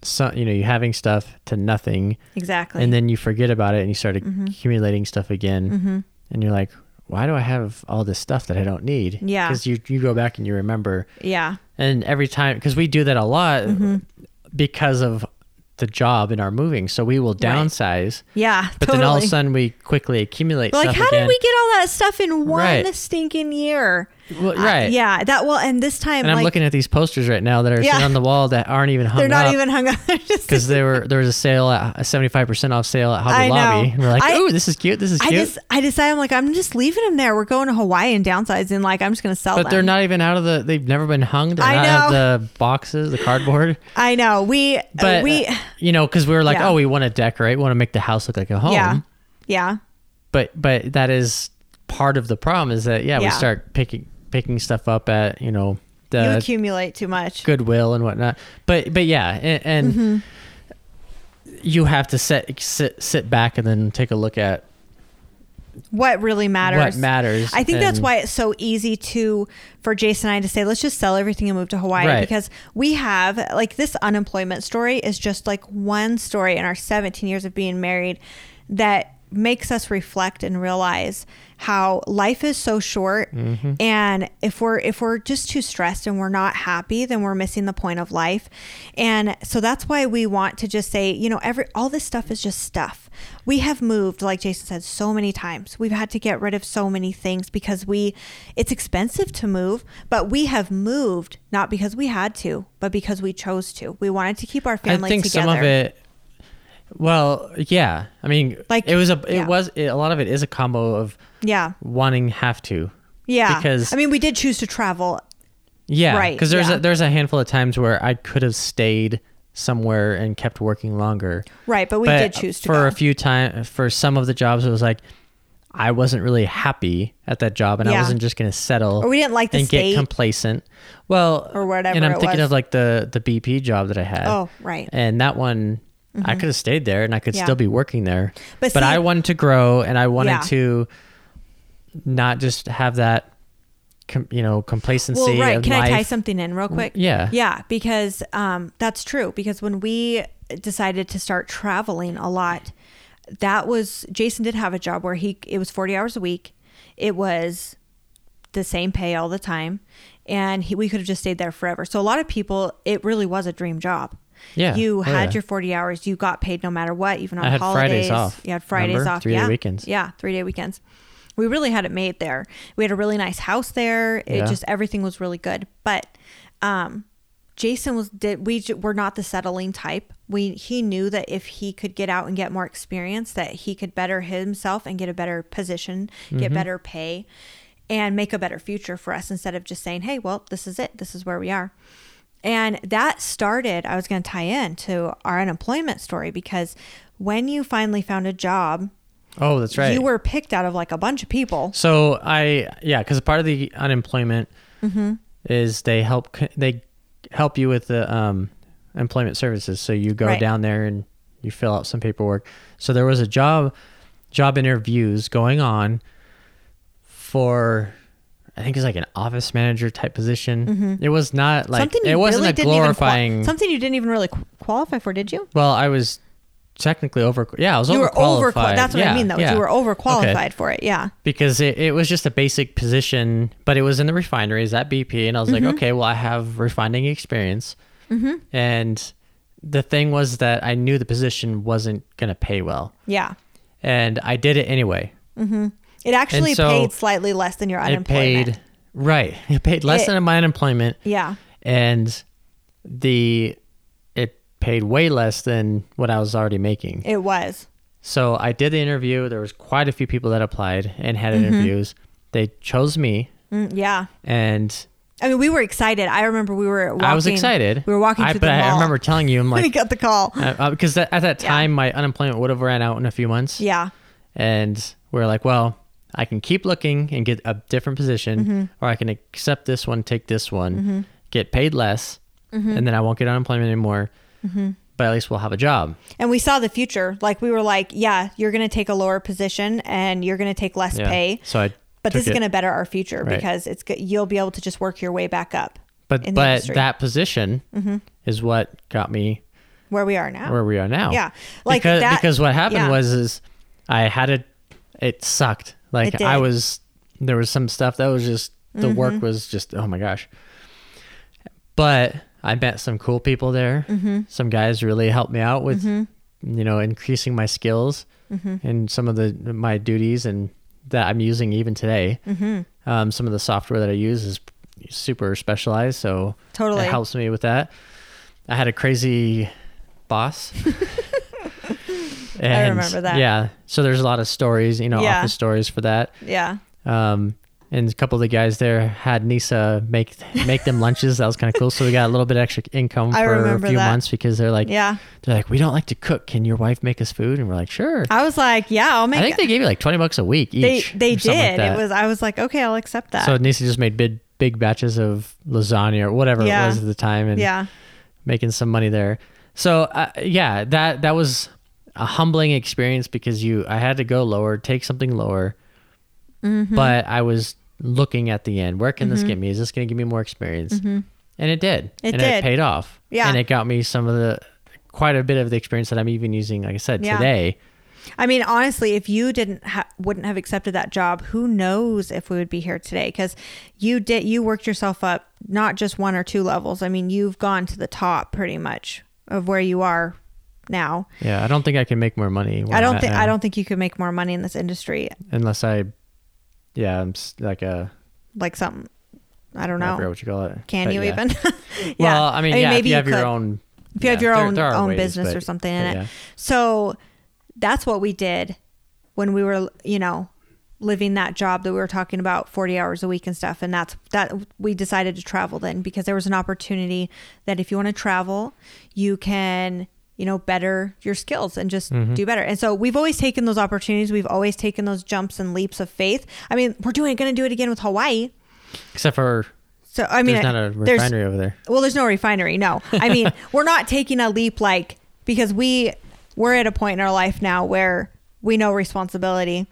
some, you know, you having stuff to nothing, Exactly. and then you forget about it and you start accumulating stuff again, and you're like, why do I have all this stuff that I don't need? Yeah. because you you go back and you remember, yeah. and every time because we do that a lot Mm-hmm. because of the job in our moving, so we will Right. downsize, Yeah. but totally. then all of a sudden we quickly accumulate. Like, how again. did we get all that stuff in one Right. stinking year? Well, Uh, right. yeah. That well, and this time, And I'm like, looking at these posters right now that are Yeah. on the wall that aren't even hung they're not up. even hung up. Because there were there was a sale at a seventy five percent off sale at I Hobby know. Lobby, and we're like, I- "Ooh, this is cute! This is I cute!" just I decided I'm like I'm just leaving them there. We're going to Hawaii and downsizing. Like I'm just gonna sell but them. they're not even out of the. They've never been hung. They're I not out of know. the boxes, the cardboard. I know we But we uh, you know, because we were like, Yeah. "Oh, we want to decorate, we want to make the house look like a home." yeah yeah But but that is part of the problem is that yeah, we start picking picking stuff up at you know you the accumulate too much. Goodwill and whatnot. But but yeah, and, and Mm-hmm. you have to sit sit sit back and then take a look at What really matters? what matters. I think that's why it's so easy to for Jason and I to say let's just sell everything and move to Hawaii Right. because we have like this unemployment story is just like one story in our 17 years of being married that makes us reflect and realize how life is so short Mm-hmm. and if we're if we're just too stressed and we're not happy then we're missing the point of life and so that's why we want to just say you know every all this stuff is just stuff we have moved like jason said so many times we've had to get rid of so many things because we it's expensive to move but we have moved not because we had to but because we chose to we wanted to keep our family I think together some of it. Well, yeah. I mean, Like, it was a. It yeah. was it, a lot of it is a combo of yeah wanting have to. yeah Because- i mean we did choose to travel Yeah, Right, Because there's yeah. a, there's a handful of times where I could have stayed somewhere and kept working longer. right but we but did choose to for go a few times for some of the jobs it was like I wasn't really happy at that job and Yeah. I wasn't just going to settle Or we didn't like the and state. get complacent. Well, Or whatever And I'm thinking was. of like the the BP job that I had. Oh, right. And that one I mm-hmm. could have stayed there and I could Yeah. still be working there. But But, see- I wanted to grow and I wanted Yeah. to not just have that com, you know complacency Well, right. Can I tie something in real quick? yeah. Yeah, because um, that's true. Because when we decided to start traveling a lot, that was Jason did have a job where he it was forty hours a week. It was the same pay all the time, and he, we could have just stayed there forever. So a lot of people, it really was a dream job. Yeah. you Oh, had yeah. your forty hours. You got paid no matter what, even on I had holidays. Fridays off, You had Fridays remember? off. Three-day yeah, weekends. Yeah, three day weekends. We really had it made there. We had a really nice house there. It Yeah. just everything was really good. But um, Jason was did we were not the settling type. We he knew that if he could get out and get more experience, that he could better himself and get a better position, Mm-hmm. get better pay, and make a better future for us instead of just saying, "Hey, well, this is it. This is where we are." And that started. I was going to tie in to our unemployment story because when you finally found a job, Oh, that's right. you were picked out of like a bunch of people. So I yeah, because part of the unemployment Mm-hmm. is they help they help you with the um, employment services. So you go Right. down there and you fill out some paperwork. So there was a job job interviews going on for I think it's like an office manager type position. It was not like Mm-hmm. something you it wasn't really a didn't even qual- glorifying. something you didn't even really qu- qualify for, did you? well, I was technically over. Yeah, I was You were overqualified. overqualified. That's what I mean, though. yeah. You were overqualified Okay. for it. Yeah. because it, it was just a basic position, but it was in the refineries at BP. And I was Mm-hmm. like, okay, well, I have refining experience. And the thing was that I knew the position wasn't going to pay well. Yeah. And I did it anyway. It actually so paid slightly less than your unemployment. It paid, right. It paid less It- than my unemployment. yeah. And the, paid way less than what I was already making. It was. So I did the interview. There was quite a few people that applied and had Mm-hmm. interviews. They chose me Mm, yeah. and I mean, we were excited. I remember we were walking. I was excited. We were walking I, through but the I, mall. I remember telling you, I'm like, we got the call. uh, uh, because that, at that Yeah. time my unemployment would have ran out in a few months. Yeah. And we are like, well, I can keep looking and get a different position, Mm-hmm. or I can accept this one, take this one, get paid less, Mm-hmm. and then I won't get unemployment anymore. But at least we'll have a job. And we saw the future. Like we were like, yeah, you're going to take a lower position and you're going to take less Yeah. pay. So I. But this is going to better our future Right. because it's good. You'll be able to just work your way back up But but. Mm-hmm. that position is what got me where we are now. where we are now. Yeah. Like because, that- because what happened yeah. was is I had it it sucked. Like It I was there was some stuff that was just the Mm-hmm. work was just oh my gosh. But I met some cool people there. Mm-hmm. Some guys really helped me out with you know increasing my skills Mm-hmm. and some of the my duties and that I'm using even today. Mm-hmm. Um, some of the software that I use is super specialized, so Totally. it helps me with that. I had a crazy boss. And, remember that. Yeah. So there's a lot of stories, you know, Yeah. office stories for that. Yeah. Um, and a couple of the guys there had Nisa make make them lunches. That was kind of cool. So we got a little bit extra income I for a few that. months because they're like, Yeah. they're like, we don't like to cook. Can your wife make us food? And we're like, sure. I was like, yeah, I'll make I think they gave you like twenty bucks a week they, each. they or something like did. it was, I was like, okay, I'll accept that. so Nisa just made big big batches of lasagna or whatever Yeah. it was at the time, and yeah. making some money there. So uh, yeah, that that was a humbling experience because you I had to go lower, take something lower, Mm-hmm. but I was looking at the end. Where can this get me? Is this going to give me more experience? And it did. Mm-hmm. It and did. It paid off. Yeah. and it got me some of the quite a bit of the experience that I'm even using. Like I said Yeah. today. I mean, honestly, if you didn't ha- wouldn't have accepted that job, who knows if we would be here today? Because you did you worked yourself up not just one or two levels. I mean, you've gone to the top pretty much of where you are now. Yeah, I don't think I can make more money. I don't think I don't think you could make more money in this industry unless I. Yeah, I'm like a. like something. I don't I know. forget what you call it. Can but you yeah. even? Well, I mean, yeah, if you have your own. if you have your there- own there are own ways, business or something in but it. So that's what we did when we were, you know, living that job that we were talking about 40 hours a week and stuff and that's that we decided to travel then because there was an opportunity that if you want to travel, you can you know better your skills and just Mm-hmm. do better. And so we've always taken those opportunities, we've always taken those jumps and leaps of faith. I mean, we're doing going to do it again with Hawaii. Except for So I mean, there's not a refinery over there. well, there's no refinery. No, I mean, we're not taking a leap like because we we're at a point in our life now where we know responsibility.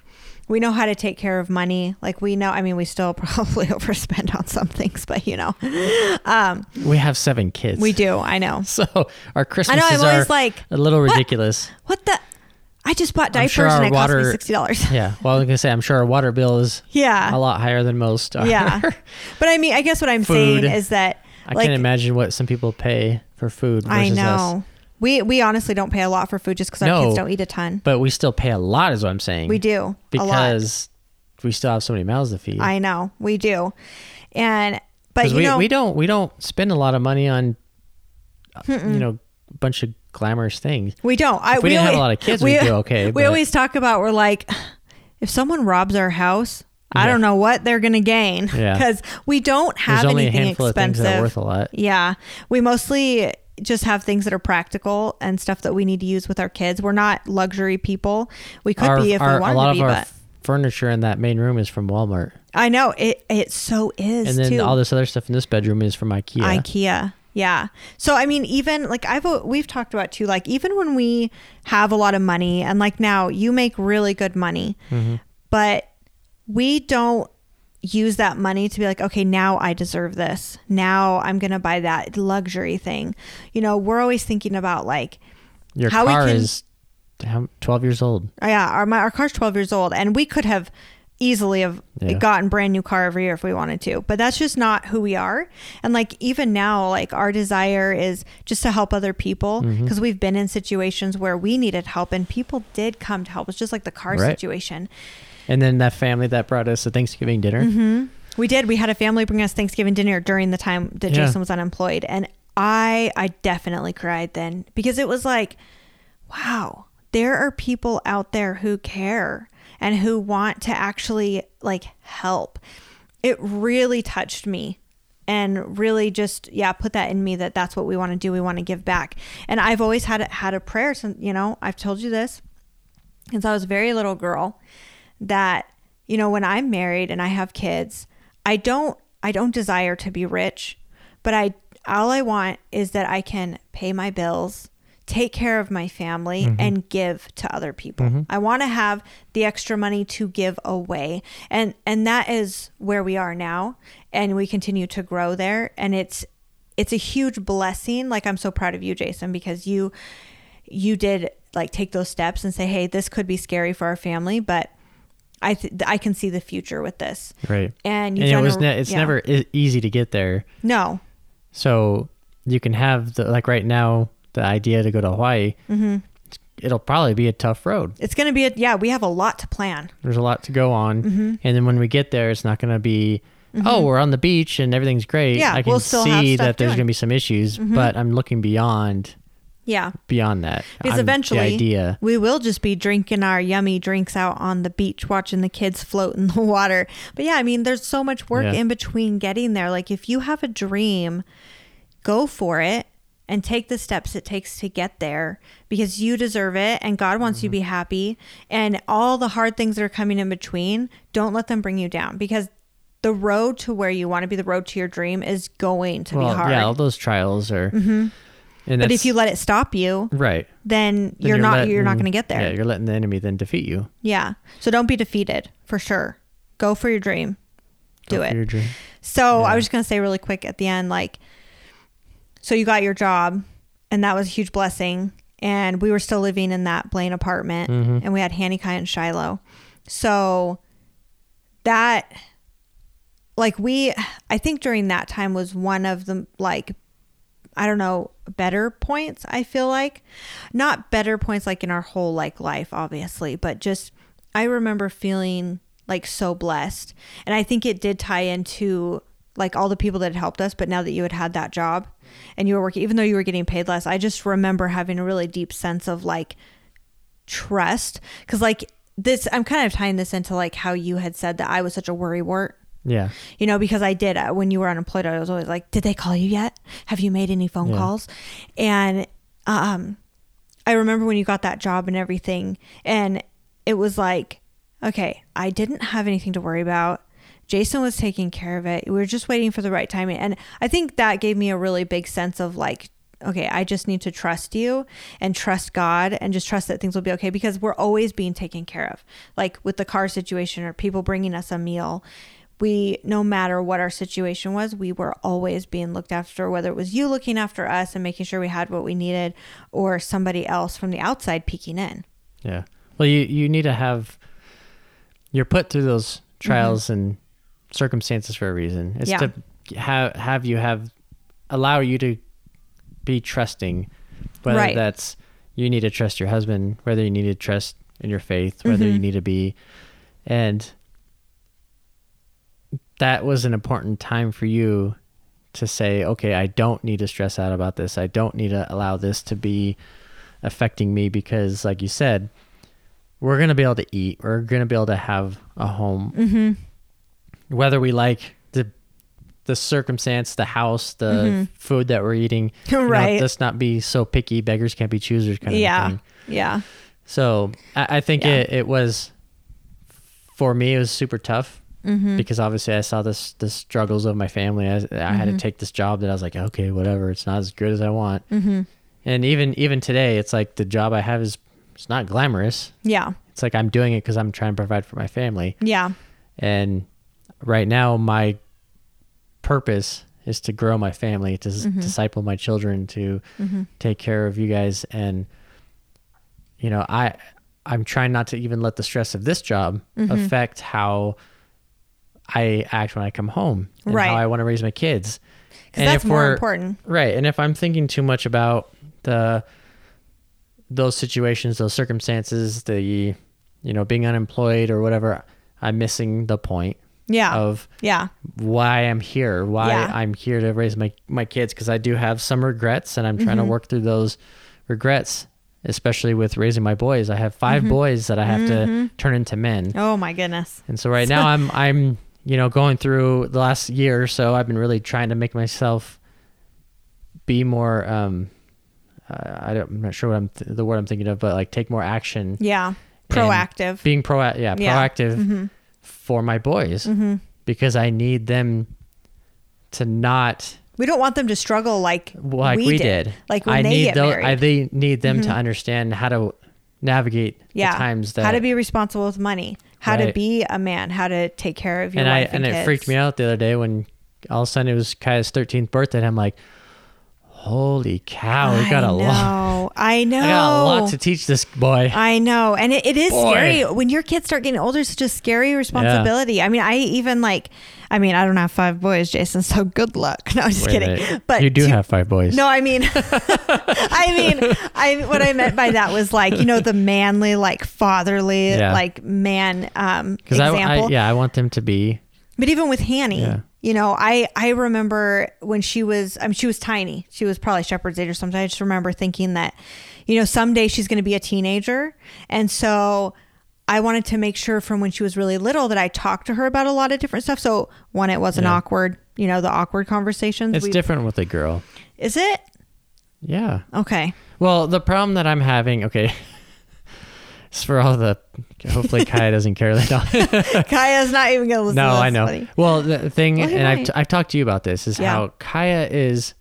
We know how to take care of money. Like we know. I mean, we still probably overspend on some things, but you know, um, We have seven kids. we do. I know. So our Christmas. I know. I'm are always like, a little "What? ridiculous. what the? I just bought diapers sure and it cost me sixty dollars. Yeah. Well, I was gonna say I'm sure our water bill is Yeah. a lot higher than most. Are. Yeah. But I mean, I guess what I'm Food. saying is that I like can't imagine what some people pay for food. Versus I Us. We we honestly don't pay a lot for food just because our No. kids don't eat a ton. But we still pay a lot, is what I'm saying. We do a lot. because we still have so many mouths to feed. I know we do, and but you we know we don't we don't spend a lot of money on uh, you know a bunch of glamorous things. we don't. I, If we didn't have a lot of kids, we'd do okay, We but- always talk about we're like, if someone robs our house, I Yeah. don't know what they're gonna gain Yeah. because we don't have There's only a anything handful of things expensive. that are worth a lot. Yeah, we mostly just have things that are practical and stuff that we need to use with our kids. We're not luxury people. We could Our- be if our- we wanted a lot to of be, our but furniture in that main room is from Walmart, I know it. It so is and then too. all this other stuff in this bedroom is from IKEA. IKEA. Yeah. So I mean, even like I've we've talked about too. Like even when we have a lot of money, and like now you make really good money, Mm-hmm. but we don't use that money to be like, okay, now I deserve this. Now I'm gonna buy that luxury thing. You know, we're always thinking about like, Your how we car can- is 12 years old. oh, yeah, our my, our car's 12 years old, and we could have easily have Yeah. gotten brand new car every year if we wanted to but that's just not who we are and like even now like our desire is just to help other people Mm-hmm. because we've been in situations where we needed help and people did come to help it's just like the car Right. situation And then that family that brought us a Thanksgiving dinner. Mm-hmm. we did we had a family bring us thanksgiving dinner during the time that Yeah. jason was unemployed and i i definitely cried then because it was like wow there are people out there who care and who want to actually like help it really touched me and really just yeah put that in me that that's what we want to do we want to give back and i've always had a, had a prayer since you know i've told you this since i was a very little girl that you know, when I'm married and I have kids, I don't I don't desire to be rich, but I all I want is that I can pay my bills, take care of my family mm-hmm. and give to other people. Mm-hmm. I want to have the extra money to give away. And and that is where we are now and we continue to grow there and it's it's a huge blessing. Like I'm so proud of you, Jason, because you you did like take those steps and say, "Hey, this could be scary for our family, but I th- I can see the future with this." Right. And And it was ne- it's yeah. never e- easy to get there. no. So you can have the like right now the idea to go to Hawaii. Mm-hmm. It'll probably be a tough road. It's going to be a yeah, we have a lot to plan. There's a lot to go on, Mm-hmm. and then when we get there, it's not going to be. Oh, we're on the beach and everything's great. Yeah, I can we'll see that there's doing. going to be some issues, but I'm looking beyond Yeah. beyond that. Because I'm- eventually the idea. we will just be drinking our yummy drinks out on the beach, watching the kids float in the water. But yeah, I mean, there's so much work Yeah. in between getting there. Like, if you have a dream, go for it and take the steps it takes to get there because you deserve it and God wants you to be Mm-hmm. happy. And all the hard things that are coming in between, don't let them bring you down because the road to where you want to be, the road to your dream, is going to well, be hard. yeah, all those trials are. Mhm. And but if you let it stop you, right, then, then you're, not you're not going to get there. Yeah, you're letting the enemy then defeat you. Yeah. So don't be defeated for sure. Go for your dream. Do Go for it. your dream. So I was just going to say really quick at the end like, so you got your job and that was a huge blessing. And we were still living in that Blaine apartment Mhm. and we had Hanny Kai and Shiloh. So that, like, we, I think during that time was one of the, like, I don't know, better points, I feel like. Not better points like in our whole like life, obviously, but just I remember feeling like so blessed. And I think it did tie into like all the people that had helped us, but now that you had had that job and you were working even though you were getting paid less, I just remember having a really deep sense of like trust cuz like this I'm kind of tying this into like how you had said that I was such a worrywart Yeah, you know, because I did uh, when you were unemployed. I was always like, "Did they call you yet? Have you made any phone Yeah. calls?" And um, I remember when you got that job and everything, and it was like, okay, I didn't have anything to worry about. Jason was taking care of it. We were just waiting for the right timing, and I think that gave me a really big sense of like. Okay, I just need to trust you and trust God and just trust that things will be okay because we're always being taken care of. Like with the car situation or people bringing us a meal, we no matter what our situation was we were always being looked after whether it was you looking after us and making sure we had what we needed or somebody else from the outside peeking in yeah. Well, you you need to have. You're put through those trials and circumstances for a reason. It's Mm-hmm. Yeah. to have have you have allow you to be trusting, whether Right. that's you need to trust your husband, whether you need to trust in your faith, whether Mm-hmm. you need to be, and that was an important time for you to say, okay, I don't need to stress out about this. I don't need to allow this to be affecting me because, like you said, we're going to be able to eat. We're going to be able to have a home. mm-hmm. Whether we like the the circumstance, the house, the food that we're eating. you know, Mm-hmm. Right. let's not be so picky. Beggars can't be choosers kind of yeah thing. yeah So I, I think Yeah. it, it was, for me, it was super tough mm-hmm. because obviously I saw this the struggles of my family. I, I had to take this job that I was like, okay, whatever. It's not as good as I want. Mm-hmm. And even even today, it's like the job I have is it's not glamorous. yeah It's like I'm doing it because I'm trying to provide for my family. yeah And right now, my purpose is to grow my family, to s Mhm. disciple my children, to mm-hmm. take care of you guys. And you know, I I'm trying not to even let the stress of this job affect how I act when I come home and Right. how I want to raise my kids. because that's more we're- important Right. And if I'm thinking too much about the those situations, those circumstances, the you know, being unemployed or whatever, I'm missing the point yeah of yeah why I'm here, why Yeah. I'm here to raise my my kids because I do have some regrets and I'm trying to Mhm. work through those regrets, especially with raising my boys. I have 5 boys that I have to Mhm. turn into men. oh my goodness And so right now I'm I'm you know going through the last year or so I've been really trying to make myself be more um I I'm not sure what I'm th- the word I'm thinking of but like take more action yeah proactive being pro yeah, Yeah. proactive mm-hmm. for my boys Mm-hmm. because I need them to not We don't want them to struggle like like we, did. Like when I they need get tho- married. Mm-hmm. I they need them to understand how to navigate yeah. the times that how to be responsible with money, how to be a man, how to take care of your and I wife and, and it kids. freaked me out the other day when all of a sudden it was Kaya's 13th birthday and I'm like, holy cow, we got a lot. know. I know. I got a lot to teach this boy. I know. And it, it is Boy. scary. When your kids start getting older, it's such a scary responsibility. I mean, I even like, I mean, I don't have five boys, Jason, so good luck. No, I'm just Wait kidding. But you do to- have five boys. No, I mean, I mean, I what I meant by that was like you know the manly, like fatherly, Yeah. like man um, because I, example. I yeah I want them to be But even with Hanny, Yeah. You know, I I remember when she was, I mean, she was tiny. She was probably shepherd's age or something. I just remember thinking that, you know, someday she's going to be a teenager, and so I wanted to make sure from when she was really little that I talked to her about a lot of different stuff. So one, it wasn't Yeah. awkward. You know, the awkward conversations. it's different with a girl. Is it Yeah. okay? Well, the problem that I'm having, okay, it's for all the. Hopefully, Kaya doesn't care. That Kaya's not even going to listen. no, I know. buddy. Well, the thing, Well, he and I've, might. t- I've talked to you about this, is Yeah. how Kaya is.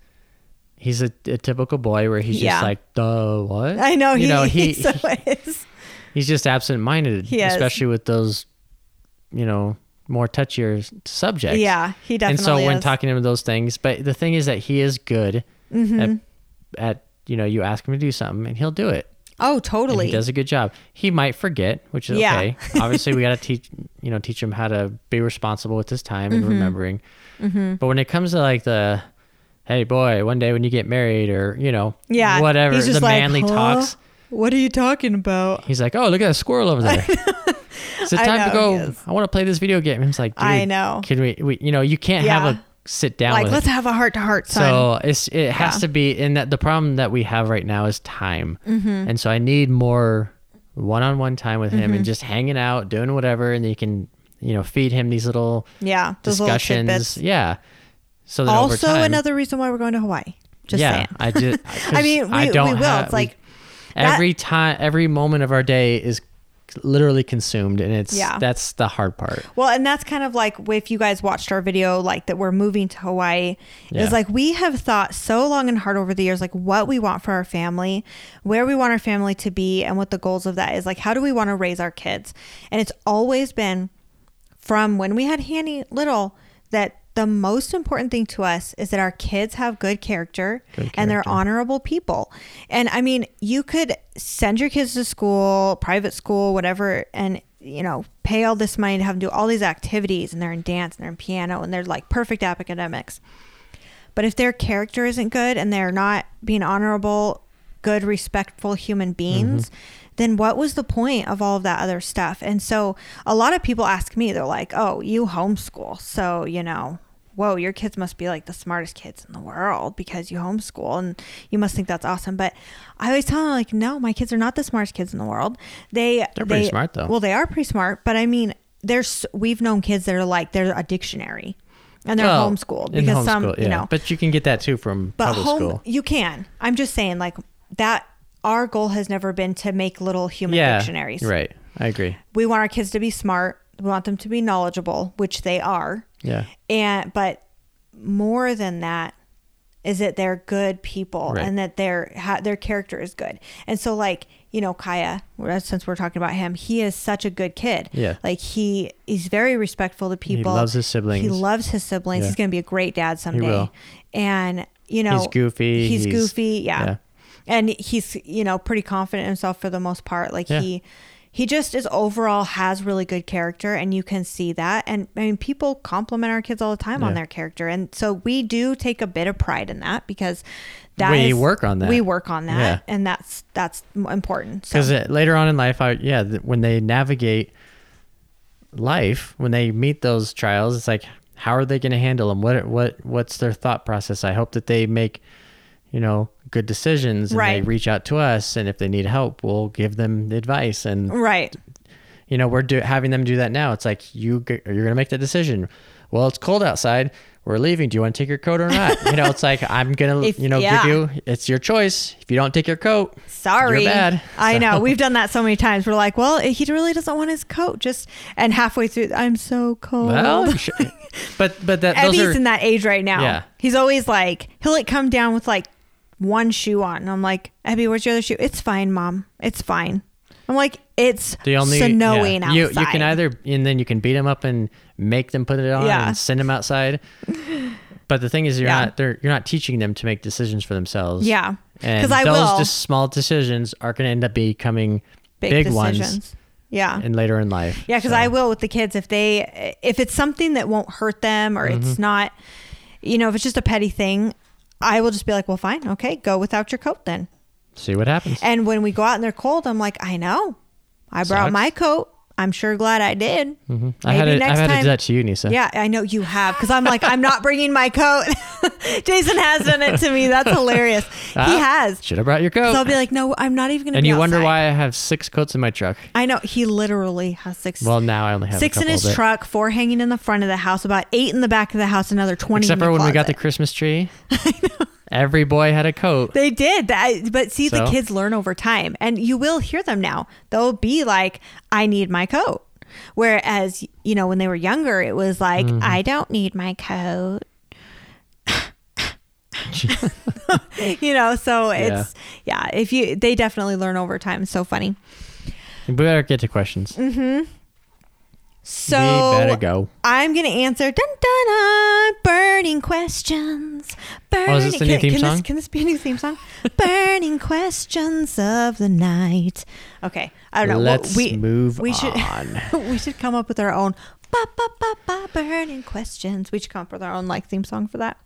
He's a, a typical boy where he's Yeah. just like, duh, what? I know. You he, know, he, so is. he's just absent-minded, He is. especially with those, you know, more touchier subjects. Yeah, he definitely. Is. And so when talking to him those things, but the thing is that he is good Mm-hmm. at, at, you know, you ask him to do something and he'll do it. Oh, And totally. he does a good job. He might forget, which is Yeah. okay. Obviously, we got to teach, you know, teach him how to be responsible with his time Mm-hmm. and remembering. But when it comes to like the, hey boy, one day when you get married or you know, Yeah, whatever, the like, manly "Huh? talks. What are you talking about? He's like, oh, look at that squirrel over there. It's the time to go. I want to play this video game. He's like, Dude, I know. Can we, we? You know, you can't Yeah. have a sit down Like, let's have a heart to heart, so it's it has Yeah. to be and that the problem that we have right now is time. Mm-hmm. And so I need more one-on-one time with him Mm-hmm. and just hanging out, doing whatever and you can, you know, feed him these little yeah, those little discussions. Yeah. So that over Also, time, another reason why we're going to Hawaii. Just yeah, saying. I just I mean, we, I don't we will. have- it's like, we- that- every time every moment of our day is literally consumed and it's Yeah. that's the hard part. well, and that's kind of like if you guys watched our video, like that we're moving to Hawaii. Yeah. Is like we have thought so long and hard over the years, like what we want for our family, where we want our family to be, and what the goals of that is. Like, how do we want to raise our kids? And it's always been from when we had Hanny little that the most important thing to us is that our kids have good character, Good and they're honorable people. And I mean, you could send your kids to school, private school, whatever, and you know, pay all this money to have them do all these activities and they're in dance and they're in piano and they're like perfect academics. But if their character isn't good and they're not being honorable, good, respectful human beings, mm-hmm. then what was the point of all of that other stuff? And so a lot of people ask me, they're like, oh, you homeschool. So, you know, whoa, your kids must be like the smartest kids in the world because you homeschool and you must think that's awesome. But I always tell them, like, no, my kids are not the smartest kids in the world. They, They're pretty they- smart, though. Well, they are pretty smart. But I mean, there's, we've known kids that are like, they're a dictionary and they're Well, homeschooled because some, homeschool, you know, But you can get that too from but public home school. you can. I'm just saying like that our goal has never been to make little human Yeah. dictionaries. Right. I agree. We want our kids to be smart. We want them to be knowledgeable, which they are. Yeah. And but more than that is that they're good people Right. and that their ha, their character is good. And so like, you know, Kaya, uh, since we're talking about him, he is such a good kid. Yeah. Like he he's very respectful to people. He loves his siblings. He loves his siblings. Yeah. He's going to be a great dad someday. will. And you know, He's goofy, He's, he's- goofy. Yeah. yeah. And he's, you know, pretty confident in himself for the most part. Like Yeah. he he just is overall has really good character and you can see that. And I mean people compliment our kids all the time on their character. And so we do take a bit of pride in that because that We is- work on that. We work on that Yeah. and that's that's important. So, Because uh, later on in life, I yeah, when they navigate life, when they meet those trials, it's like, how are they going to handle them? What what what's their thought process? I hope that they make, you know, good decisions and they reach out to us, and if they need help, we'll give them the advice. And right. you know, we're do, having them do that now. It's like you g- you're going to make the decision. Well, it's cold outside. we're leaving. Do you want to take your coat or not? you know, it's like I'm gonna, If- you know, yeah. give you. It's your choice. If you don't take your coat, Sorry. You're bad. I know. We've done that so many times. We're like, well, he really doesn't want his coat. Just and halfway through, I'm so cold. well, but but that those Eddie's are in that age right now. Yeah. He's always like, he'll like come down with like one shoe on. And I'm like, Abby, where's your other shoe? It's fine, mom. It's fine. I'm like, it's the only snowing yeah. outside. You you can either and then you can beat them up and make them put it on Yeah. and send them outside. But the thing is, you're Yeah. not they're you're not teaching them to make decisions for themselves. Yeah. because I those will. just small decisions are going to end up becoming big, big, decisions. ones Yeah. and later in life. Yeah, because So- I will with the kids if they if it's something that won't hurt them or Mm-hmm. it's not, you know, if it's just a petty thing, I will just be like, well, fine, okay, go without your coat then. see what happens. And when we go out and they're cold, I'm like, I know, I brought Sucks. my coat. I'm sure glad I did. hmm I had to, next had to time- do that to you, Nisa. Yeah, I know you have because I'm like, I'm not bringing my coat. Jason has done it to me. That's hilarious. he Ah, has. Should have brought your coat. So I'll be like, no, I'm not even going to. and you wonder why I have six coats in my truck. I know he literally has six. Well, now I only have six in his truck, four hanging in the front of the house, about eight in the back of the house, another twenty. Except in for when we got the. Christmas tree. Every boy had a coat. They did that, but see, the kids learn over time, and you will hear them now. They'll be like, "I need my coat," whereas you know when they were younger, it was like, Mm-hmm. "I don't need my coat." you know, so it's yeah. If you, they definitely learn over time. It's so funny. We better get to questions. Mm-hmm. So we better go. I'm gonna answer dun dun dun burning questions. Burning. Oh, is this the new can, theme can song? This, can this be a new theme song? burning questions of the night. Okay, I don't know. Let's we move we should on. we should come up with our own ba ba ba ba burning questions. We should come up with our own like theme song for that.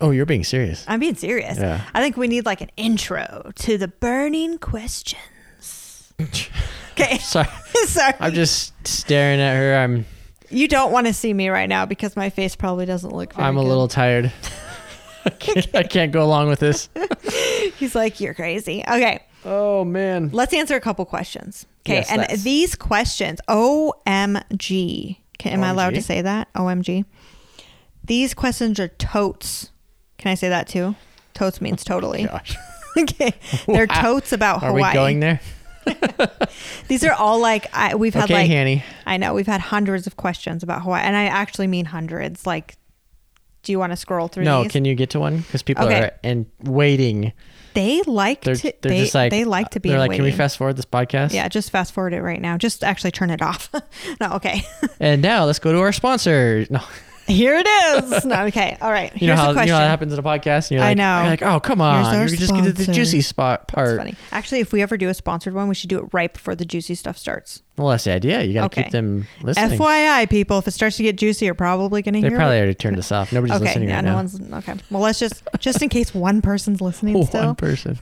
Oh, you're being serious. I'm being serious. Yeah. I think we need like an intro to the burning questions. Okay, Sorry. sorry. I'm just staring at her. I'm You don't want to see me right now because my face probably doesn't look very I'm a good. little tired. I, can't, I can't go along with this. He's like, You're crazy. Okay, Oh man. let's answer a couple questions. Okay, Yes, and let's. these questions, OMG. Can, am I allowed to say that? OMG. These questions are totes. Can I say that too? Totes means totally. Oh gosh. okay, they're Wow. totes about Hawaii. Are Hawaii. we going there? These are all like I, we've had Okay, like Hanny. I know we've had hundreds of questions about Hawaii, and I actually mean hundreds. Like, do you want to scroll through No, these? can you get to one? Because people Okay. are and waiting. they like They're to. they're they, just like they like to be. They're like, can we fast forward this podcast? Yeah, just fast forward it right now. Just actually turn it off. no, okay. And now let's go to our sponsor. No, Here it is. No, okay. All right. you know Here's how a you question. know how that happens in a podcast. And you're I like, know. You're like, oh come on, our you just get to the sponsor. juicy spot That's part. funny. Actually, if we ever do a sponsored one, we should do it right before the juicy stuff starts. Well, that's the idea. You got to Okay. keep them listening. FYI, people, if it starts to get juicy, you're probably going to hear. they hear probably it. already turned us off. Nobody's Okay, listening yeah, right no now. one's okay. Well, let's just just in case one person's listening One still. person.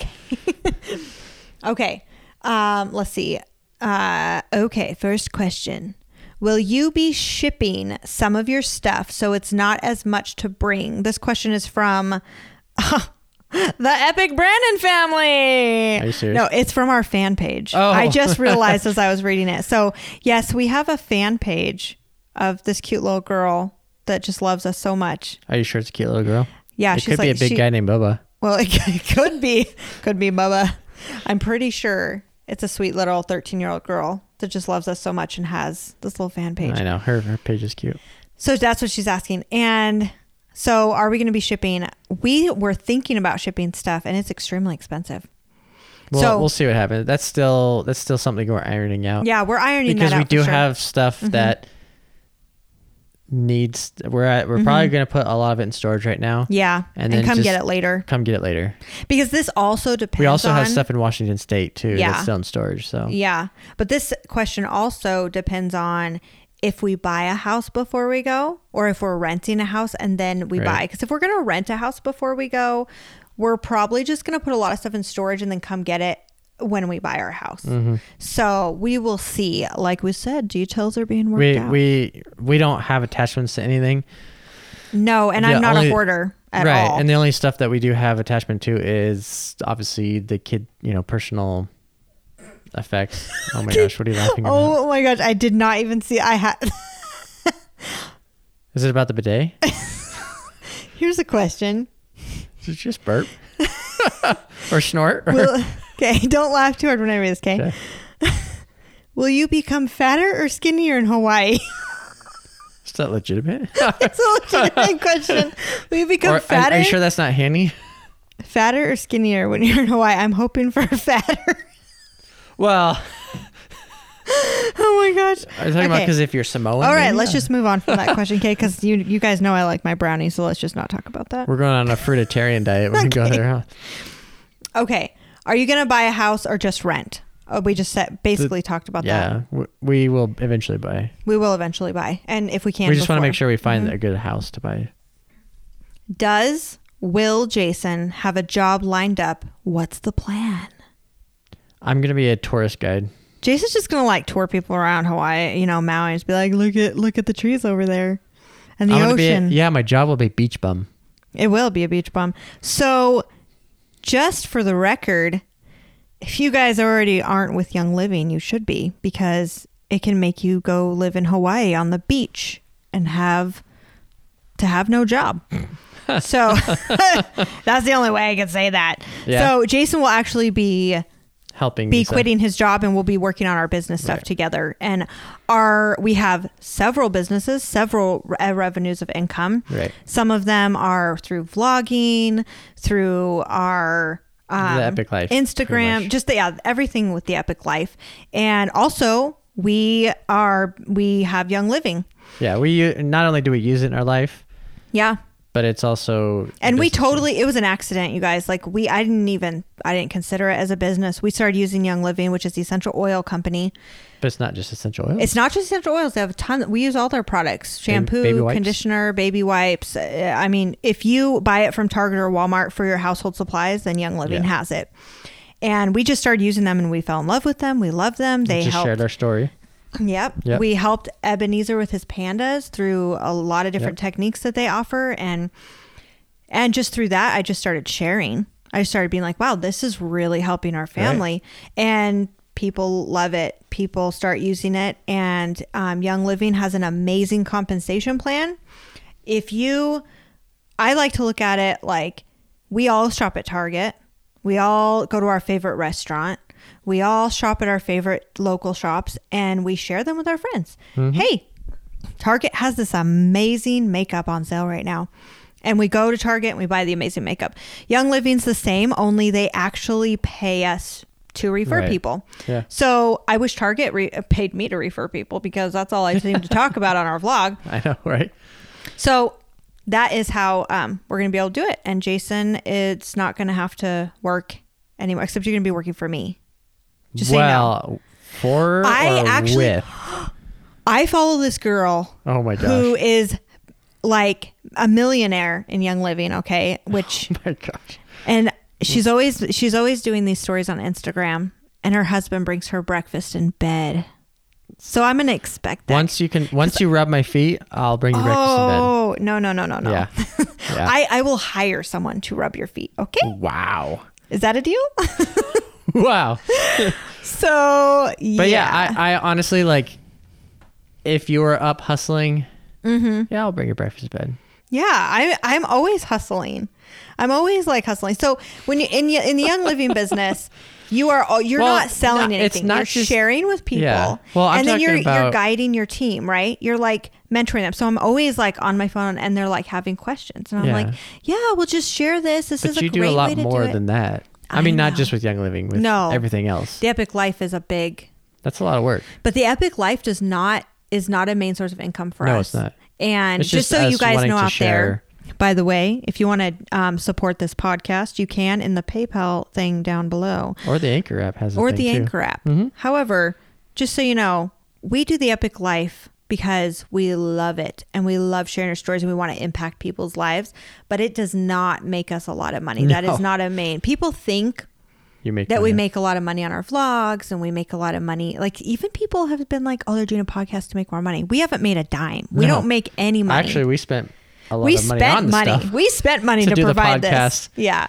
Okay. Um, let's see. Uh, okay, first question. Will you be shipping some of your stuff so it's not as much to bring? This question is from the Epic Brandon family. Are you serious? No, it's from our fan page. Oh. I just realized as I was reading it. So, yes, we have a fan page of this cute little girl that just loves us so much. Are you sure it's a cute little girl? Yeah, it she's could be a big she- guy named Bubba. well, it, it could be, could be Bubba. I'm pretty sure it's a sweet little 13 year old girl that just loves us so much and has this little fan page. I know her. Her page is cute. So that's what she's asking. And so, are we going to be shipping? We were thinking about shipping stuff, and it's extremely expensive. Well, So- we'll see what happens. That's still that's still something we're ironing out. Yeah, we're ironing because we do sure. have stuff Mhm. that needs. We're at. We're probably Mhm. going to put a lot of it in storage right now. yeah, and and, then come get it later Come get it later. because this also depends. We also have stuff in Washington State too. Yeah. That's still in storage. So Yeah, but this question also depends on if we buy a house before we go or if we're renting a house and then we Right. buy. Because if we're going to rent a house before we go, we're probably just going to put a lot of stuff in storage and then come get it when we buy our house. Mhm. So we will see. Like we said, details are being worked we out. we we don't have attachments to anything. no, and the I'm not only- a hoarder at right. all. And the only stuff that we do have attachment to is obviously the kid. You know, personal effects. Oh my gosh, what are you laughing about? oh my gosh, I did not even see. I had. Is it about the bidet? Here's a question. Did you just burp or snort? Will, okay, don't laugh too hard when I read this, okay? Okay. Will you become fatter or skinnier in Hawaii? Is that legitimate? It's a legitimate question. Will you become Or- fatter? are you sure that's not Hanny? fatter or skinnier when you're in Hawaii? I'm hoping for fatter. Well, oh my gosh. are you talking about because if you're Samoan? All right, maybe? let's just move on from that question, okay? Because you you guys know I like my brownies, so let's just not talk about that. We're going on a fruitarian diet when we go Okay. there. Huh? Okay, are you gonna buy a house or just rent? Oh, we just said, basically talked about that. Yeah, w- we will eventually buy. We will eventually buy, and if we can, we just want to make sure we find Mhm. a good house to buy. Does Will Jason have a job lined up? What's the plan? I'm gonna be a tourist guide. Jason's just gonna like tour people around Hawaii, you know, Maui, and just be like, look at look at the trees over there, and the I'm be a- ocean. yeah, my job will be beach bum. It will be a beach bum. So, just for the record, if you guys already aren't with Young Living, you should be because it can make you go live in Hawaii on the beach and have to have no job. so that's the only way I can say that. Yeah. So Jason will actually be Helping be some. quitting his job and we'll be working on our business stuff Right. together and our we have several businesses several re- uh, revenues of income Right. some of them are through vlogging through our um, The Epik Life, instagram just the, yeah everything with the Epik Life and also we are we have young living Yeah, we not only do we use it in our life, yeah but it's also and we totally it was an accident you guys like we i didn't even i didn't consider it as a business we started using young living which is the essential oil company But it's not just essential oils It's not just essential oils. They have a ton. We use all their products: shampoo, baby conditioner, baby wipes. Uh, I mean, if you buy it from Target or Walmart for your household supplies, then Young Living Yeah. has it. And we just started using them, and we fell in love with them. We love them. They just helped. shared our story. Yep. Yep. We helped Ebenezer with his PANDAS through a lot of different Yep. techniques that they offer and and just through that I just started sharing. I started being like, wow, this is really helping our family. And people love it. People start using it. And um, Young Living has an amazing compensation plan. If you, I like to look at it like we all shop at Target. We all go to our favorite restaurant. We all shop at our favorite local shops and we share them with our friends. Hey, Target has this amazing makeup on sale right now. And we go to Target and we buy the amazing makeup. Young Living's the same, only they actually pay us to refer Right. people. Yeah. So I wish Target re- paid me to refer people because that's all I seem to talk about on our vlog. I know, right? So that is how um, we're going to be able to do it. And Jason, it's not going to have to work anymore, except you're going to be working for me. Just so you know. well, for I actually- with? I follow this girl Oh my gosh! who is like a millionaire in Young Living, okay? Oh Which oh my gosh! and she's always she's always doing these stories on Instagram and her husband brings her breakfast in bed. So I'm going to expect that. Once you can, once you rub my feet, I'll bring you breakfast in bed. oh, no, no, no, no, no. Yeah. Yeah. I, I will hire someone to rub your feet, okay? Wow! Is that a deal? Wow! so, yeah. But yeah, I, I honestly like. If you were up hustling, Mm-hmm. yeah, I'll bring your breakfast bed. Yeah, I, I'm always hustling. I'm always like hustling. So when you in in the young living business, you are all- you're Well, not selling no, it's anything. not you're just- sharing with people. Yeah. Well, I'm and then you're you're guiding your team, right? You're like mentoring them. So I'm always like on my phone, and they're like having questions, and I'm Yeah. like, yeah, we'll just share this. This is But a you do great a way lot to more do it. than that. I, I mean, not just with Young Living, with No. everything else. the Epik Life is a big, That's a lot of work. but the Epik Life does not is not a main source of income for No, us. No, it's not. And It's just, just so you guys know out there, by the way, if you want to um, support this podcast, you can in the PayPal thing down below Or the Anchor app has a or the too. Anchor app. Mhm. However, just so you know, we do the Epik Life because we love it and we love sharing our stories and we want to impact people's lives, but it does not make us a lot of money. That No. is not a main. People think You make that we make a lot of money on our vlogs and we make a lot of money. Like even people have been like, "Oh, they're doing a podcast to make more money." We haven't made a dime. We No. don't make any money. Actually, we spent a lot we of money spent on the money. stuff. We spent money to to, provide podcast. this. Yeah.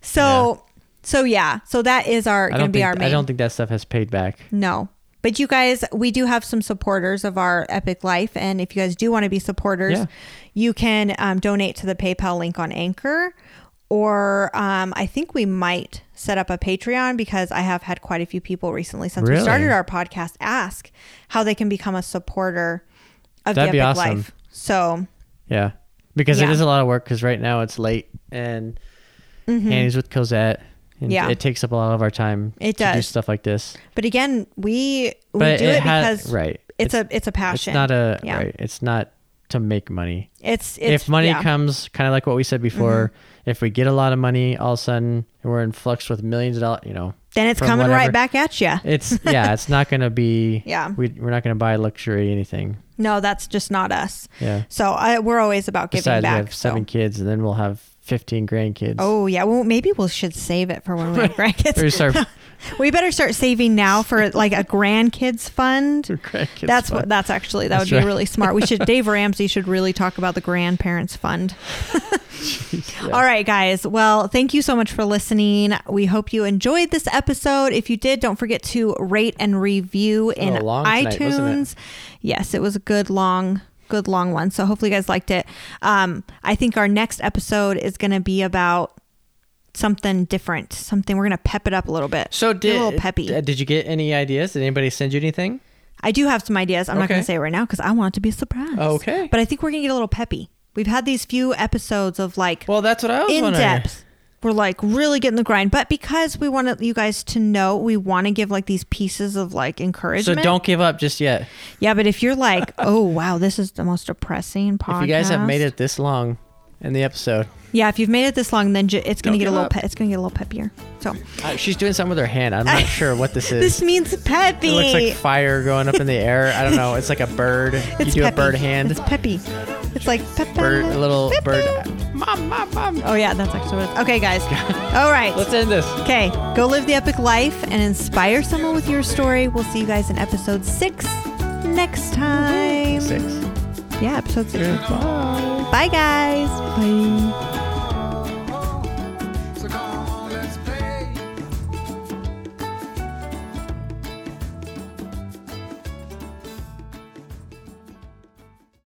So so yeah. So that is our going to be our main. I don't think that stuff has paid back. no. But you guys, we do have some supporters of our Epik Life. And if you guys do want to be supporters, Yeah. you can um, donate to the PayPal link on Anchor. Or um, I think we might set up a Patreon because I have had quite a few people recently since we started our podcast ask how they can become a supporter of That'd the be Epic awesome. Life. So Yeah. Because it Yeah. is a lot of work because right now it's late and Annie's with Cosette. And Mm-hmm. Yeah. It takes up a lot of our time It to do does. stuff like this. But again, we we But do it it, because right. it's, It's- a it's a passion. It's not a Yeah. right. It's not to make money. It's, it's if money yeah. Mm-hmm. comes, kind of like what we said before, if we get a lot of money, all of a sudden we're in flux with millions of dollars. You know, then it's coming whatever- right back at you. It's yeah. It's not gonna be. Yeah. We we're not gonna buy luxury anything. No, that's just not us. Yeah. So I, we're always about giving Besides, back. we have seven kids, and then we'll have fifteen grandkids. Oh yeah, well maybe we should save it for when we have grandkids. We start- we better start saving now for like a grandkids fund. grandkids. That's fun. what. That's actually that That's would right. be really smart. We should. Dave Ramsey should really talk about the grandparents fund. Yeah. All right, guys. Well, thank you so much for listening. We hope you enjoyed this episode. If you did, don't forget to rate and review in tonight, iTunes. wasn't it? Yes, it was a good long, good long one. So hopefully you guys liked it. Um, I think our next episode is going to be about something different. Something we're going to pep it up a little bit. So did a little peppy. uh, did you get any ideas? Did anybody send you anything? I do have some ideas. I'm not going to say it right now because I want it to be a surprise. Okay. But I think we're going to get a little peppy. We've had these few episodes of like Well, that's what I was in wondering. depth. We're like really getting the grind, but because we want you guys to know, we want to give like these pieces of like encouragement. So don't give up just yet. Yeah, but if you're like, oh wow, this is the most depressing podcast. If you guys have made it this long in the episode, yeah, if you've made it this long, then ju- it's gonna Don't get a give little up. pe- it's gonna get a little peppier. So uh, she's doing something with her hand. I'm not sure what this is. this means peppy. it looks like fire going up in the air. I don't know. It's like a bird. it's you do peppy. a bird hand. It's peppy. It's like peppy. bird, a little Peppy. bird. Mom, mom, mom. Oh yeah, that's actually what. It's, okay, guys. All right. Let's end this. Okay, go live the epic life and inspire someone with your story. We'll see you guys in episode six next time. Six. Yeah, episode six. Bye. Bye, guys. Bye.